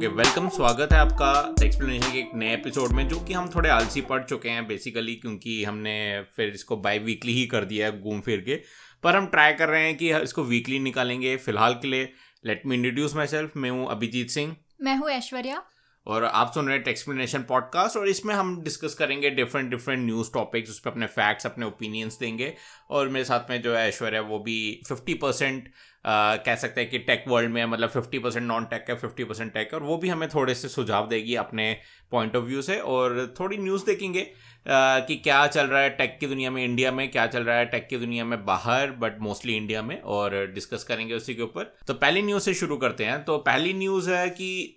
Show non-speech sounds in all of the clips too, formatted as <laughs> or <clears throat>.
Okay welcome स्वागत है आपका एक्सप्लेनेशन के एक नए एपिसोड में जो कि हम थोड़े आलसी पड़ चुके हैं बेसिकली क्योंकि हमने फिर इसको बाई वीकली ही कर दिया है घूम फिर के। पर हम ट्राई कर रहे हैं कि इसको वीकली निकालेंगे फ़िलहाल के लिए। Let me introduce my self मैं हूँ अभिजीत सिंह। मैं हूँ ऐश्वर्या। और आप सुन रहे हैं एक्सप्लेनेशन पॉडकास्ट और इसमें हम डिस्कस करेंगे डिफरेंट डिफरेंट न्यूज़ टॉपिक्स उस पर अपने फैक्ट्स अपने ओपिनियंस देंगे। और मेरे साथ में जो है ऐश्वर्या वो भी फिफ्टी परसेंट कह सकते हैं कि टेक वर्ल्ड में मतलब फिफ्टी परसेंट नॉन टेक है फिफ्टी परसेंट टेक है, और वो भी हमें थोड़े से सुझाव देगी अपने पॉइंट ऑफ़ व्यू से, और थोड़ी न्यूज़ देखेंगे कि क्या चल रहा है टेक की दुनिया में इंडिया में, क्या चल रहा है टेक की दुनिया में बाहर बट मोस्टली इंडिया में, और डिस्कस करेंगे उसी के ऊपर। तो पहली न्यूज़ से शुरू करते हैं। तो पहली न्यूज़ है कि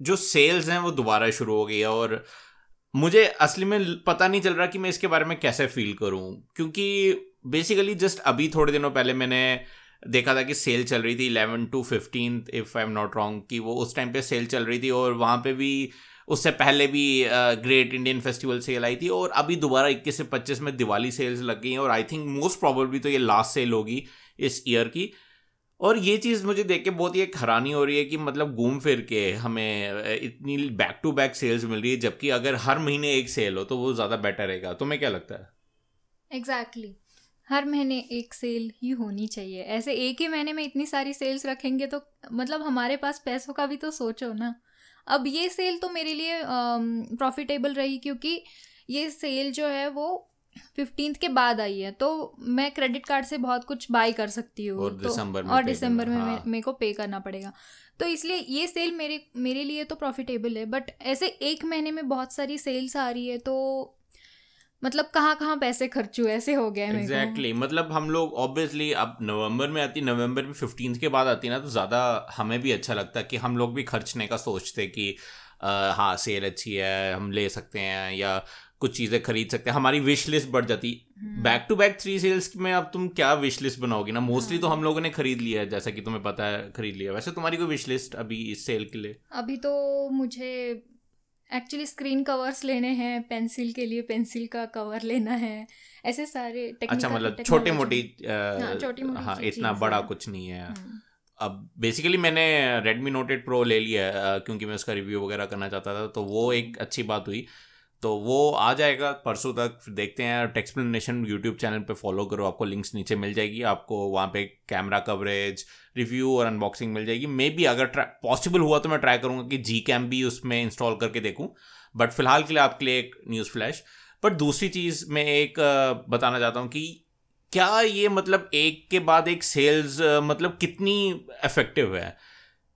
जो सेल्स हैं, वो दोबारा शुरू हो गई है, और मुझे असली में पता नहीं चल रहा कि मैं इसके बारे में कैसे फील करूँ, क्योंकि बेसिकली जस्ट अभी थोड़े दिनों पहले मैंने देखा था कि सेल चल रही थी eleven to fifteen if I am not wrong कि वो उस टाइम पे सेल चल रही थी और वहाँ पे भी उससे पहले भी ग्रेट इंडियन फेस्टिवल सेल आई थी और अभी दोबारा इक्कीस से पच्चीस में दिवाली सेल्स लग गई हैं और आई थिंक मोस्ट प्रॉबली तो ये लास्ट सेल होगी इस ईयर की। और ये चीज़ मुझे देख के बहुत ही एक हैरानी हो रही है कि मतलब घूम फिर के हमें इतनी बैक टू बैक सेल्स मिल रही है, जबकि अगर हर महीने एक सेल हो तो वो ज़्यादा बेटर रहेगा। तुम्हें क्या लगता है? एग्जैक्टली. हर महीने एक सेल ही होनी चाहिए। ऐसे एक ही महीने में इतनी सारी सेल्स रखेंगे तो मतलब हमारे पास पैसों का भी तो सोचो ना। अब ये सेल तो मेरे लिए प्रॉफिटेबल रही क्योंकि ये सेल जो है वो फिफ्टींथ के बाद आई है तो मैं क्रेडिट कार्ड से बहुत कुछ बाय कर सकती हूँ। और तो, दिसंबर में और दिसंबर में हाँ. मेरे को पे करना पड़ेगा। तो इसलिए ये सेल मेरे मेरे लिए तो प्रॉफिटेबल है बट ऐसे एक महीने में बहुत सारी सेल्स आ रही है तो मतलब कहाँ कहाँ पैसे खर्च हुए ऐसे हो गए एग्जैक्टली exactly. मतलब हम लोग ऑब्वियसली अब नवंबर में आती नवंबर में फिफ्टीन के बाद आती ना तो ज़्यादा हमें भी अच्छा लगता है कि हम लोग भी खर्चने का सोचते कि आ, हाँ सेल अच्छी है हम ले सकते हैं या कुछ चीज़ें खरीद सकते हैं। हमारी विश लिस्ट बढ़ जाती। Back to back three sales में अब तुम क्या विश लिस्ट बनाओगी ना? मोस्टली तो हाँ। हम लोगों ने खरीद लिया है जैसा कि तुम्हें पता है खरीद लिया वैसे तुम्हारी कोई विश लिस्ट अभी इस सेल के लिए? अभी तो मुझे एक्चुअली स्क्रीन कवर्स लेने हैं पेंसिल के लिए पेंसिल का कवर लेना है। ऐसे सारे अच्छा मतलब छोटी मोटी हाँ, छोटी मोटी हाँ इतना बड़ा कुछ नहीं है। हम्म। अब बेसिकली मैंने रेडमी नोट एट प्रो ले लिया क्योंकि मैं उसका रिव्यू वगैरह करना चाहता था तो वो एक अच्छी बात हुई। तो वो आ जाएगा परसों तक देखते हैं। टेक्सप्लेनेशन यूट्यूब चैनल पे फॉलो करो, आपको लिंक्स नीचे मिल जाएगी। आपको वहाँ पे कैमरा कवरेज रिव्यू और अनबॉक्सिंग मिल जाएगी। मे बी अगर पॉसिबल हुआ तो मैं ट्राई करूँगा कि जी कैम भी उसमें इंस्टॉल करके देखूँ। बट फ़िलहाल के लिए आपके लिए एक न्यूज़ फ्लैश बट दूसरी चीज़ मैं एक बताना चाहता हूँ कि क्या ये मतलब एक के बाद एक सेल्स मतलब कितनी इफ़ेक्टिव है?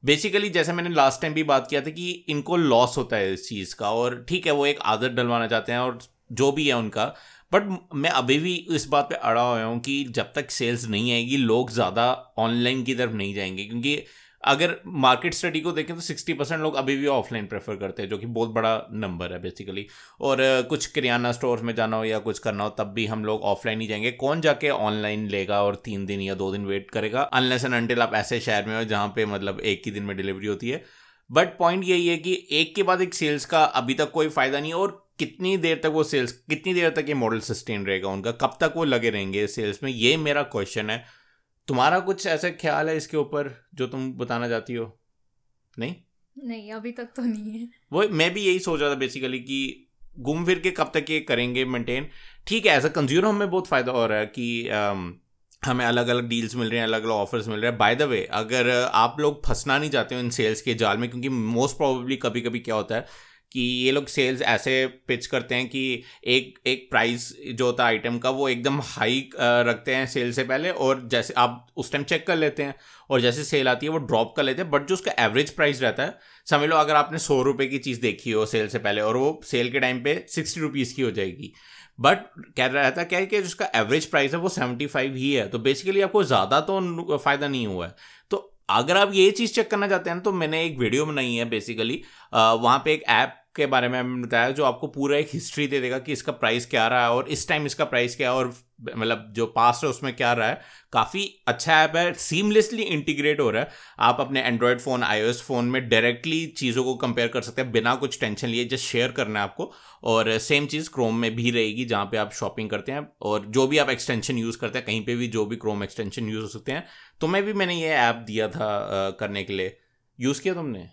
बेसिकली जैसे मैंने लास्ट टाइम भी बात किया था कि इनको लॉस होता है इस चीज़ का और ठीक है, वो एक आदत डलवाना चाहते हैं और जो भी है उनका। बट मैं अभी भी इस बात पे अड़ा हुआ हूँ कि जब तक सेल्स नहीं आएगी, लोग ज़्यादा ऑनलाइन की तरफ़ नहीं जाएँगे, क्योंकि अगर मार्केट स्टडी को देखें तो सिक्सटी परसेंट लोग अभी भी ऑफलाइन प्रेफर करते हैं, जो कि बहुत बड़ा नंबर है बेसिकली और कुछ किराना स्टोर्स में जाना हो या कुछ करना हो, तब भी हम लोग ऑफलाइन ही जाएँगे। कौन जाके ऑनलाइन लेगा और तीन दिन या दो दिन वेट करेगा? अनलेस एंड अनटिल आप ऐसे शहर में हो जहाँ पे मतलब एक ही दिन में डिलीवरी होती है। बट पॉइंट यही है कि एक के बाद एक सेल्स का अभी तक कोई फ़ायदा नहीं और कितनी देर तक वो सेल्स कितनी देर तक ये मॉडल सस्टेन रहेगा उनका? कब तक वो लगे रहेंगे सेल्स में? ये मेरा क्वेश्चन है। तुम्हारा कुछ ऐसा ख्याल है इसके ऊपर जो तुम बताना चाहती हो? नहीं? नहीं अभी तक तो नहीं है। वो मैं भी यही सोच रहा था बेसिकली कि घूम फिर के कब तक ये करेंगे मेंटेन ठीक है एज अ कंज्यूमर हमें बहुत फ़ायदा हो रहा है कि um, हमें अलग अलग डील्स मिल रहे हैं अलग अलग ऑफर्स मिल रहे हैं। बाय द वे अगर आप लोग फंसना नहीं चाहते हो इन सेल्स के जाल में क्योंकि मोस्ट प्रोबेबली कभी कभी क्या होता है कि ये लोग सेल्स ऐसे पिच करते हैं कि एक एक प्राइस जो होता है आइटम का, वो एकदम हाई रखते हैं सेल से पहले और जैसे आप उस टाइम चेक कर लेते हैं और जैसे सेल आती है वो ड्रॉप कर लेते हैं बट जो उसका एवरेज प्राइस रहता है, समझ लो अगर आपने सौ रुपये की चीज़ देखी हो सेल से पहले और वो सेल के टाइम पे सिक्सटी रुपीज़ की हो जाएगी। बट कह रहा था क्या है कि जिसका एवरेज प्राइस है वो सेवेंटी फाइव ही है तो बेसिकली आपको ज़्यादा तो फ़ायदा नहीं हुआ है। तो अगर आप ये चीज़ चेक करना चाहते हैं तो मैंने एक वीडियो बनाई है बेसिकली वहाँ पे एक ऐप के बारे में हमने बताया, जो आपको पूरा एक हिस्ट्री दे देगा कि इसका प्राइस क्या रहा है और इस टाइम इसका प्राइस क्या है और मतलब जो पास्ट है उसमें क्या रहा है। काफ़ी अच्छा ऐप है सीमलेसली इंटीग्रेट हो रहा है। आप अपने एंड्रॉयड फ़ोन आईओएस फ़ोन में डायरेक्टली चीज़ों को कंपेयर कर सकते हैं बिना कुछ टेंशन लिए जस्ट शेयर करना है आपको। और सेम चीज़ क्रोम में भी रहेगी जहाँ पे आप शॉपिंग करते हैं। और जो भी आप एक्सटेंशन यूज़ करते हैं, कहीं पर भी जो भी क्रोम एक्सटेंशन यूज़ हो सकते हैं तो मैं भी मैंने ये ऐप दिया था करने के लिए। यूज़ किया तुमने?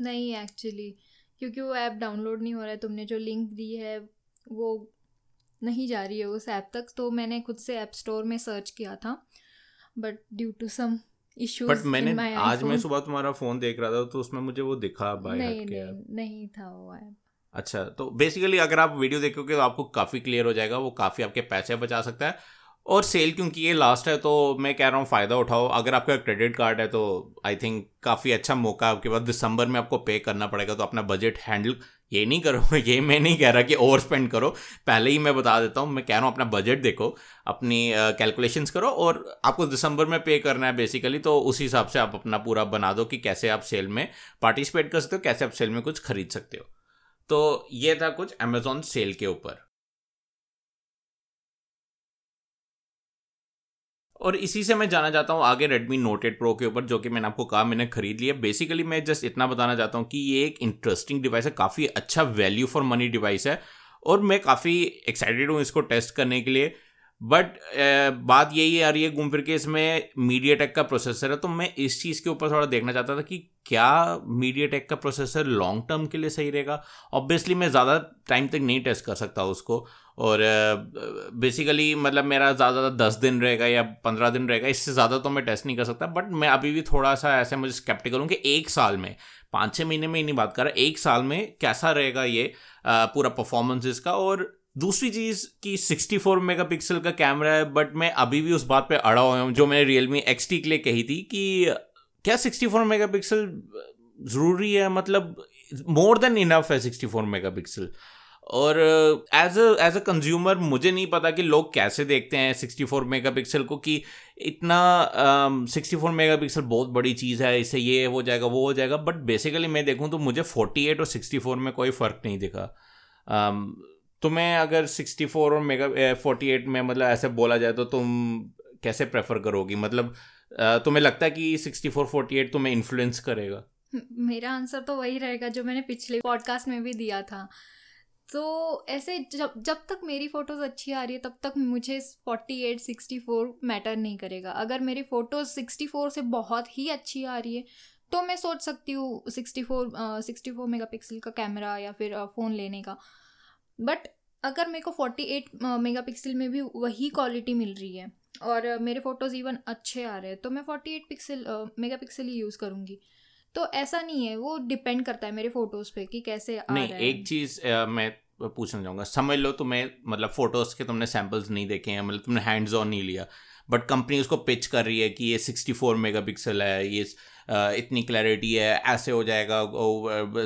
नहीं एक्चुअली क्योंकि वो ऐप डाउनलोड नहीं हो रहा है तुमने जो लिंक दी है वो नहीं जा रही है उस ऐप तक। तो मैंने खुद से ऐप स्टोर में सर्च किया था but due to some issues but मैंने आज मैं सुबह तुम्हारा फ़ोन देख रहा था तो उसमें मुझे वो दिखा बाय नहीं नहीं, नहीं था वो ऐप अच्छा तो बेसिकली अगर आप वीडियो देखोगे तो आपको काफ़ी क्लियर हो जाएगा वो काफ़ी आपके पैसे बचा सकता है। और सेल क्योंकि ये लास्ट है तो मैं कह रहा हूँ फ़ायदा उठाओ। अगर आपका क्रेडिट कार्ड है तो आई थिंक काफ़ी अच्छा मौका आपके पास दिसंबर में आपको पे करना पड़ेगा तो अपना बजट हैंडल ये नहीं करो। <laughs> ये मैं नहीं कह रहा कि ओवर स्पेंड करो। पहले ही मैं बता देता हूँ मैं कह रहा हूँ अपना बजट देखो अपनी कैलकुलेशंस uh, करो और आपको दिसंबर में पे करना है बेसिकली तो उस हिसाब से आप अपना पूरा बना दो कि कैसे आप सेल में पार्टिसिपेट कर सकते हो कैसे आप सेल में कुछ खरीद सकते हो। तो ये था कुछ अमेजोन सेल के ऊपर। और इसी से मैं जाना चाहता हूँ आगे Redmi Note 8 Pro के ऊपर, जो कि मैंने आपको कहा मैंने खरीद लिया। बेसिकली मैं जस्ट इतना बताना चाहता हूँ कि ये एक इंटरेस्टिंग डिवाइस है, काफ़ी अच्छा वैल्यू फॉर मनी डिवाइस है और मैं काफ़ी एक्साइटेड हूँ इसको टेस्ट करने के लिए। बट बात यही आ रही है घूम फिर के इसमें मीडिया टेक का प्रोसेसर है तो मैं इस चीज़ के ऊपर थोड़ा देखना चाहता था कि क्या मीडिया टेक का प्रोसेसर लॉन्ग टर्म के लिए सही रहेगा? ऑब्वियसली मैं ज़्यादा टाइम तक नहीं टेस्ट कर सकता उसको। और बेसिकली मतलब मेरा ज़्यादा ज़्यादा दस दिन रहेगा या पंद्रह दिन रहेगा, इससे ज़्यादा तो मैं टेस्ट नहीं कर सकता। बट मैं अभी भी थोड़ा सा ऐसे मुझे स्केप्टिकल हूँ कि एक साल में पाँच छः महीने में ही नहीं बात कर रहा, एक साल में कैसा रहेगा ये पूरा परफॉर्मेंस इसका और दूसरी चीज़ कि 64 मेगापिक्सल का कैमरा है बट मैं अभी भी उस बात पे अड़ा हुआ हूँ, जो मैंने रियल मी एक्स टी के लिए कही थी कि क्या 64 मेगापिक्सल ज़रूरी है? मतलब मोर देन इनफ है 64 मेगापिक्सल और as a as a consumer मुझे नहीं पता कि लोग कैसे देखते हैं 64 मेगापिक्सल को कि इतना सिक्सटी फोर मेगा पिक्सल बहुत बड़ी चीज़ है इससे ये हो जाएगा वो हो जाएगा। बट बेसिकली मैं देखूँ तो मुझे 48 और 64 में कोई फ़र्क नहीं दिखा। Um, तुम्हें अगर 64 और मेगा 48 में मतलब ऐसे बोला जाए तो तुम कैसे प्रेफर करोगी? मतलब तुम्हें लगता है कि 64 48 तुम्हें इन्फ्लुएंस करेगा? मेरा आंसर तो वही रहेगा जो मैंने पिछले पॉडकास्ट में भी दिया था। तो ऐसे जब जब तक मेरी फ़ोटोज़ अच्छी आ रही है, तब तक मुझे forty eight sixty four matter नहीं करेगा। अगर मेरी फ़ोटोज़ सिक्सटी फोर से बहुत ही अच्छी आ रही है तो मैं सोच सकती हूँ sixty four sixty four megapixel का कैमरा या फिर फ़ोन लेने का। बट अगर मेरे को फोर्टी एट मेगा पिक्सल में भी वही क्वालिटी मिल रही है और मेरे फ़ोटोज़ इवन अच्छे आ रहे हैं तो मैं forty eight pixel mega pixel ही यूज़ करूँगी। तो ऐसा नहीं है वो डिपेंड करता है मेरे फ़ोटोज़ पे कि कैसे आ नहीं एक चीज़ मैं पूछना चाहूँगा समझ लो तुम्हें मतलब फ़ोटोज़ के तुमने सैम्पल्स नहीं देखे हैं मतलब तुमने हैंड्स ऑन नहीं लिया बट कंपनी उसको पिच कर रही है कि ये सिक्सटी फोर मेगा पिक्सल है ये इतनी क्लैरिटी है, ऐसे हो जाएगा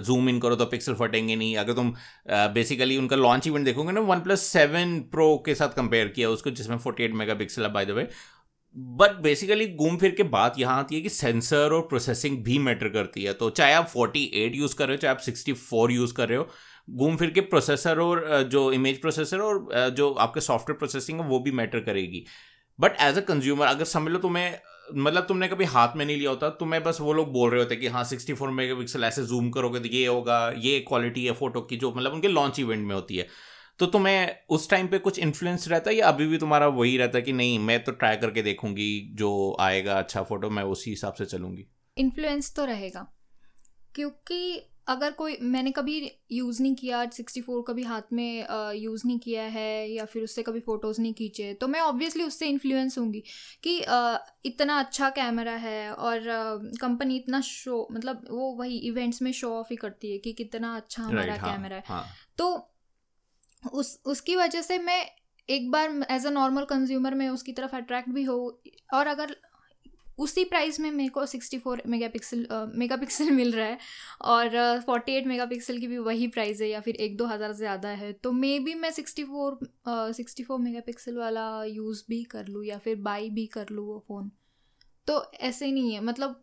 जूम इन करो तो पिक्सल फटेंगे नहीं। अगर तुम बेसिकली उनका लॉन्च इवेंट देखोगे ना वन प्लस सेवन प्रो के साथ कंपेयर किया उसको, जिसमें forty eight megapixel by the way but basically घूम फिर के बात यहाँ आती है कि सेंसर और प्रोसेसिंग भी मैटर करती है। तो चाहे आप 48 यूज़ कर रहे हो, चाहे आप 64 यूज़ कर रहे हो, घूम फिर के प्रोसेसर और जो इमेज प्रोसेसर और जो आपके सॉफ्टवेयर प्रोसेसिंग है, वो भी मैटर करेगी। बट एज अ कंज्यूमर अगर समझ लो तुम्हें मतलब तुमने कभी हाथ में नहीं लिया होता? तुम्हें बस वो लोग बोल रहे होते कि हाँ सिक्सटी फोर मेगा पिक्सल ऐसे जूम करोगे तो ये होगा, ये क्वालिटी है फ़ोटो की जो मतलब उनके लॉन्च इवेंट में होती है। तो तुम्हें उस टाइम पे कुछ इन्फ्लुएंस रहता है या अभी भी तुम्हारा वही रहता है कि नहीं, मैं तो ट्राई करके देखूँगी, जो आएगा अच्छा फ़ोटो मैं उसी हिसाब से चलूँगी? इन्फ्लुएंस तो रहेगा, क्योंकि अगर कोई मैंने कभी यूज़ नहीं किया सिक्सटी फोर कभी हाथ में यूज़ नहीं किया है या फिर उससे कभी फ़ोटोज़ नहीं खींचे तो मैं ऑब्वियसली उससे इन्फ्लुएंस होंगी कि इतना अच्छा कैमरा है और कंपनी इतना शो मतलब वो वही इवेंट्स में शो ऑफ़ ही करती है कि कितना अच्छा हमारा right, कैमरा हाँ, है हाँ. तो उस उसकी वजह से मैं एक बार एज अ नॉर्मल कंज्यूमर में उसकी तरफ़ अट्रैक्ट भी हो और अगर उसी प्राइस में मेरे को sixty four mega pixel mega pixel मिल रहा है और फोर्टी एट मेगा की भी वही प्राइस है या फिर एक दो हज़ार ज़्यादा है तो मे बी मैं sixty four sixty four mega वाला यूज़ भी कर लूँ या फिर बाई भी कर लूँ वो फ़ोन तो ऐसे नहीं है मतलब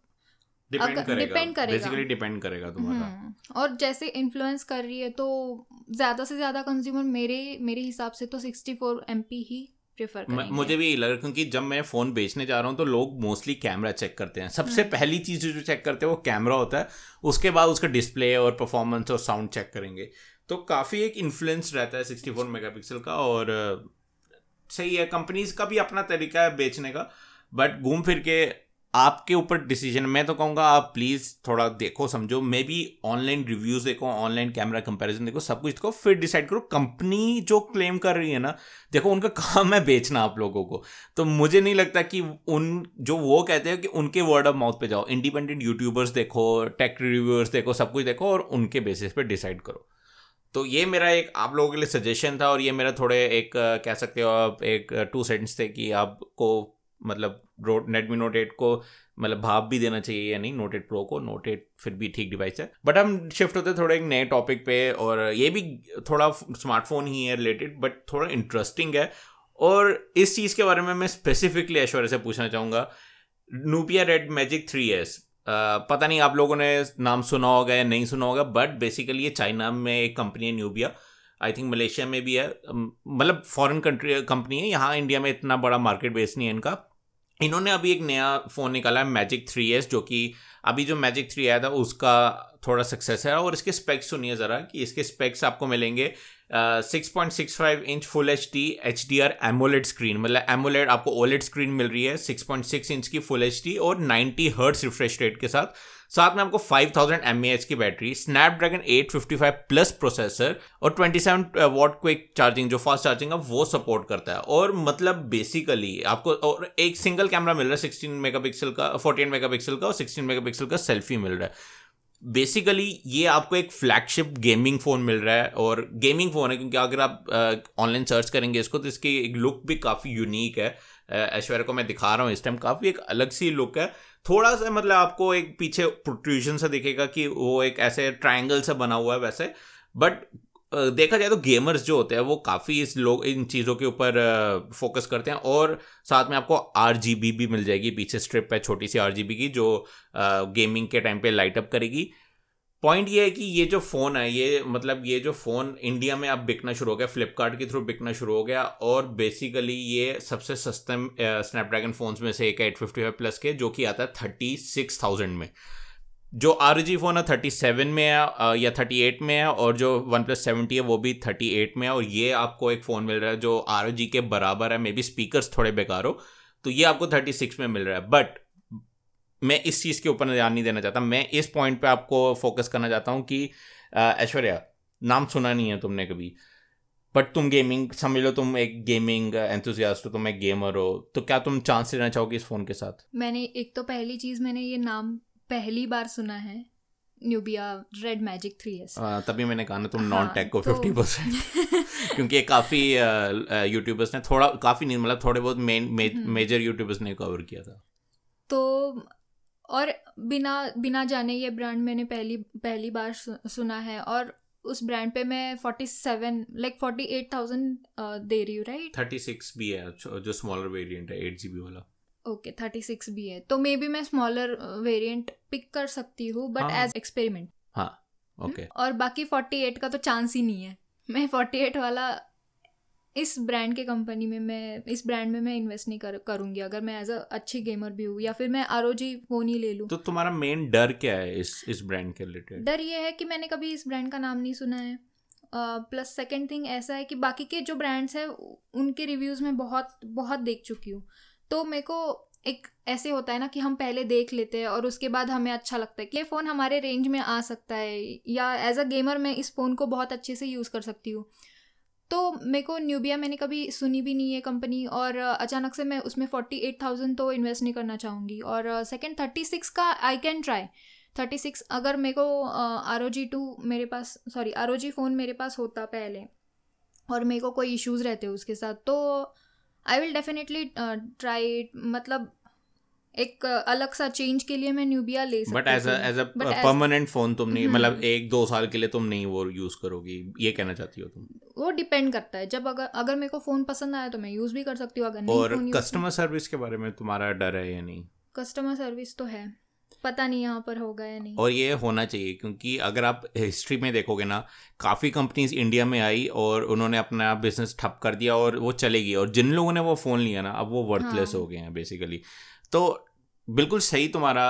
डिपेंड करेगा। बेसिकली डिपेंड करेगा तुम्हारा। हम्म, और जैसे इन्फ्लुएंस कर रही है तो ज़्यादा से ज़्यादा कंज्यूमर मेरे मेरे हिसाब से तो सिक्सटी फोर एम ही प्रेफर करेंगे। मुझे भी लग रहा है क्योंकि जब मैं फ़ोन बेचने जा रहा हूँ तो लोग मोस्टली कैमरा चेक करते हैं। सबसे हम्म। पहली चीज़ जो चेक करते हैं वो कैमरा होता है। उसके बाद उसका डिस्प्ले और परफॉर्मेंस और साउंड चेक करेंगे। तो काफ़ी एक इन्फ्लुएंस रहता है सिक्सटी फोर मेगा पिक्सल का और सही है। कंपनीज़ का भी अपना तरीका है बेचने का बट घूम फिर के आपके ऊपर डिसीज़न मैं तो कहूँगा आप प्लीज़ थोड़ा देखो, समझो मे बी ऑनलाइन रिव्यूज़ देखो ऑनलाइन कैमरा कंपैरिजन देखो, सब कुछ देखो, फिर डिसाइड करो कंपनी जो क्लेम कर रही है ना, देखो उनका <laughs> काम है बेचना आप लोगों को। तो मुझे नहीं लगता कि उन, जो वो कहते हैं कि उनके वर्ड ऑफ़ माउथ पे जाओ। इंडिपेंडेंट यूट्यूबर्स देखो टेक रिव्यूअर्स देखो, सब कुछ देखो और उनके बेसिस पे डिसाइड करो। तो ये मेरा एक आप लोगों के लिए सजेशन था और ये मेरा थोड़े एक, कह सकते हो आप, एक टू सेंटेंस थे कि आपको मतलब नेटमी नोट एट को मतलब भाव भी देना चाहिए या नहीं नोट एट प्रो को नोट एट फिर भी ठीक डिवाइस है। बट हम शिफ्ट होते थोड़े एक नए टॉपिक पे और ये भी थोड़ा स्मार्टफ़ोन ही है रिलेटेड बट थोड़ा इंटरेस्टिंग है। और इस चीज़ के बारे में मैं स्पेसिफिकली ऐश्वर्य से पूछना चाहूँगा। Nubia red magic three S पता नहीं आप लोगों ने नाम सुना होगा या नहीं सुना होगा बट बेसिकली ये चाइना में एक कंपनी है न्यूबिया आई थिंक मलेशिया में भी है। मतलब फॉरेन कंट्री कंपनी है। यहाँ इंडिया में इतना बड़ा मार्केट बेस नहीं है इनका। इन्होंने अभी एक नया फ़ोन निकाला है मैजिक थ्री एस जो कि अभी जो मैजिक थ्री आया था, उसका थोड़ा सक्सेस है और इसके स्पेक्स सुनिए ज़रा कि इसके स्पेक्स आपको मिलेंगे six point six five inch full H D H D R AMOLED screen मतलब एमोलेड आपको ओलेड स्क्रीन मिल रही है सिक्स पॉइंट सिक्स इंच की फुल एच डी और नाइन्टी हर्ट्स रिफ्रेश रेट के साथ। साथ में आपको 5000 थाउज़ेंड की बैटरी स्नैपड्रैगन 855 प्लस प्रोसेसर और 27 वॉट क्विक चार्जिंग जो फास्ट चार्जिंग है, वो सपोर्ट करता है। और मतलब बेसिकली आपको, और एक सिंगल कैमरा मिल रहा है 16 मेगापिक्सल का 14 मेगापिक्सल का और 16 मेगापिक्सल का सेल्फी मिल रहा है। बेसिकली ये आपको एक फ्लैगशिप गेमिंग फ़ोन मिल रहा है और गेमिंग फ़ोन है, क्योंकि अगर आप ऑनलाइन सर्च करेंगे इसको तो इसकी एक लुक भी काफ़ी यूनिक है। ऐश्वर्या को मैं दिखा रहा हूँ इस टाइम काफ़ी एक अलग सी लुक है। थोड़ा सा मतलब आपको एक पीछे प्रोट्रूजन सा दिखेगा कि वो एक ऐसे ट्राइंगल से बना हुआ है वैसे। बट देखा जाए तो गेमर्स जो होते हैं, वो काफ़ी इस लोग इन चीज़ों के ऊपर फोकस करते हैं। और साथ में आपको आरजीबी भी मिल जाएगी, पीछे स्ट्रिप है छोटी सी आर की, जो गेमिंग के टाइम पे लाइट अप करेगी। पॉइंट ये है कि ये जो फ़ोन है, ये मतलब ये जो फ़ोन इंडिया में अब बिकना शुरू हो गया फ्लिपकार्ट के थ्रू बिकना शुरू हो गया और बेसिकली ये सबसे सस्ते स्नैपड्रैगन फ़ोन्स में से एक है एट फिफ्टी फाइव प्लस के, जो कि आता है थर्टी सिक्स थाउज़ेंड में। जो आर जी फ़ोन है थर्टी सेवन में है या थर्टी एट में है और जो वन प्लस सेवेंटी है वो भी थर्टी एट में है और ये आपको एक फ़ोन मिल रहा है जो आर जी के बराबर है मे बी स्पीकर थोड़े बेकार हो तो ये आपको थर्टी सिक्स में मिल रहा है। बट मैं इस चीज़ के ऊपर ध्यान नहीं देना चाहता। मैं इस पॉइंट पे आपको फोकस करना चाहता हूँ कि ऐश्वर्या नाम सुना नहीं है तुमने कभी बट तुम गेमिंग समझ लो तुम एक गेमिंग एंथुजियास्ट हो तुम एक गेमर हो तो क्या तुम चांस लेना चाहोगे इस फ़ोन के साथ? मैंने एक तो पहली चीज़ मैंने ये नाम पहली बार सुना है Nubia red magic three S तभी मैंने कहा ना तुम नॉन टेक को फिफ्टी. परसेंट क्योंकि ये काफ़ी यूट्यूबर्स ने थोड़ा काफ़ी नहीं मतलब थोड़े बहुत मेन मेजर यूट्यूबर्स ने कवर किया था। तो और बिना बिना जाने ये ब्रांड मैंने पहली पहली बार सुना है और उस ब्रांड पे मैं forty seven like forty eight thousand दे रही हूँ राइट थर्टी सिक्स भी है जो स्मॉलर वेरिएंट है एट जी बी वाला। ओके थर्टी सिक्स भी है। तो मे बी मैं स्मॉलर वेरिएंट पिक कर सकती हूँ बट एज एक्सपेरिमेंट हाँ ओके हम्म, और बाकी फोर्टी एट का तो चांस ही नहीं है। मैं फोर्टी एट वाला इस ब्रांड के कंपनी में मैं इस ब्रांड में मैं इन्वेस्ट नहीं कर करूँगी। अगर मैं एज अ अच्छी गेमर भी हूँ या फिर मैं आर फ़ोन ही ले लूँ। तो तुम्हारा मेन डर क्या है इस इस ब्रांड के रिलेटेड डर ये है कि मैंने कभी इस ब्रांड का नाम नहीं सुना है। प्लस सेकेंड थिंग ऐसा है कि बाकी के जो ब्रांड्स हैं उनके रिव्यूज़ में बहुत बहुत देख चुकी हूँ। तो मेरे को एक ऐसे होता है ना कि हम पहले देख लेते हैं और उसके बाद हमें अच्छा लगता है कि ये फ़ोन हमारे रेंज में आ सकता है। या एज अ गेमर मैं इस फ़ोन को बहुत अच्छे से यूज़ कर सकती हूँ। तो मेरे को न्यूबिया मैंने कभी सुनी भी नहीं है कंपनी और अचानक से मैं उसमें फोर्टी एट थाउज़ेंड तो इन्वेस्ट नहीं करना चाहूँगी। और सेकेंड थर्टी सिक्स का I can try thirty six अगर मेरे को आर ओ जी टू मेरे पास sorry R O G phone मेरे पास होता पहले और मेरे को कोई इश्यूज़ रहते उसके साथ तो आई विल डेफिनेटली ट्राई मतलब एक अलग सा चेंज के लिए मैं न्यूबिया ले सकती but as as a permanent phone तुम नहीं हम्म। मतलब एक दो साल के लिए तुम नहीं वो यूज़ करोगी ये कहना चाहती हो तुम? वो डिपेंड करता है। जब अगर अगर मेरे को फ़ोन पसंद आया तो मैं यूज़ भी कर सकती हूँ अगर नहीं और कस्टमर सर्विस के बारे में तुम्हारा डर है या नहीं? कस्टमर सर्विस तो है। पता नहीं यहाँ पर होगा या नहीं। और ये होना चाहिए क्योंकि अगर आप हिस्ट्री में देखोगे ना काफ़ी कंपनीज़ इंडिया में आई और उन्होंने अपना बिज़नेस ठप कर दिया और वो चलेगी और जिन लोगों ने वो फ़ोन लिया ना अब वो वर्थलेस हाँ। हो गए हैं बेसिकली तो बिल्कुल सही तुम्हारा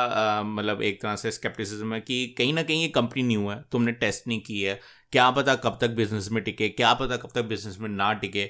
मतलब एक तरह से स्केप्टिसिज्म है कि कहीं ना कहीं ये कंपनी न्यू है, तुमने टेस्ट नहीं की है, क्या पता कब तक बिज़नेस में टिके, क्या पता कब तक बिज़नेस में ना टिके।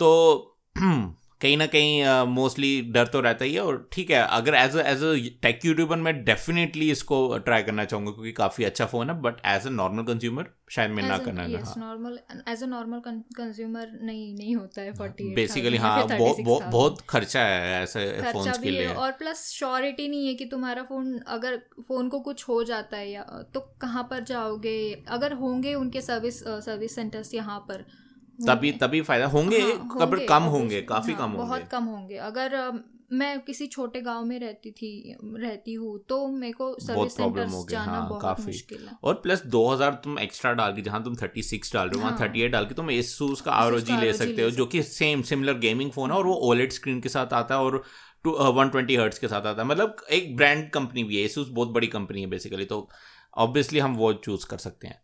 तो <clears throat> कहीं ना कहीं मोस्टली uh, डर तो रहता ही है और ठीक है अगर as as a tech YouTuber मैं डेफिनेटली इसको ट्राई करना चाहूँगा क्योंकि काफ़ी अच्छा फ़ोन है but as a normal consumer शायद मैं ना करना है normal as a normal consumer नहीं नहीं होता है फोर्टी बेसिकली हाँ <laughs> बहुत बहुत बहुत खर्चा है ऐसे फ़ोन के लिए। और प्लस श्योरिटी नहीं है कि तुम्हारा फ़ोन अगर फ़ोन को कुछ हो जाता है या तो कहाँ पर जाओगे? अगर होंगे उनके सर्विस सर्विस सेंटर्स यहाँ पर तभी तभी फ़ायदा होंगे हाँ, होंगे कम होंगे काफ़ी हाँ, कम होंगे। बहुत कम होंगे। अगर मैं किसी छोटे गाँव में रहती थी रहती हूँ तो मेरे को सर्विस सेंटर्स जाना हाँ, बहुत काफ़ी। मुश्किल है। और प्लस 2000 तुम एक्स्ट्रा डाल के जहाँ तुम 36 डाल रहे हो वहाँ हाँ, 38 डाल के तुम एसूस का ROG ले सकते हो जो कि सेम सिमिलर गेमिंग फ़ोन है और वो ओलेट स्क्रीन के साथ आता है और टू वन ट्वेंटी हर्ट्स के साथ आता है। मतलब एक ब्रांड कंपनी भी है एसूस बहुत बड़ी कंपनी है बेसिकली तो ऑब्वियसली हम वो चूज़ कर सकते हैं।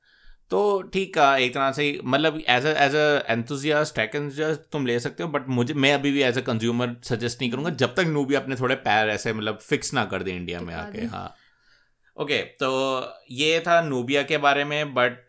तो ठीक है एक तरह से मतलब as a as enthusiast tech enthusiast तुम ले सकते हो बट मुझे मैं अभी भी एज अ कंज्यूमर सजेस्ट नहीं करूँगा जब तक नूबी अपने थोड़े पैर ऐसे मतलब फिक्स ना कर दे इंडिया में आके हाँ। ओके okay, तो ये था नोबिया के बारे में बट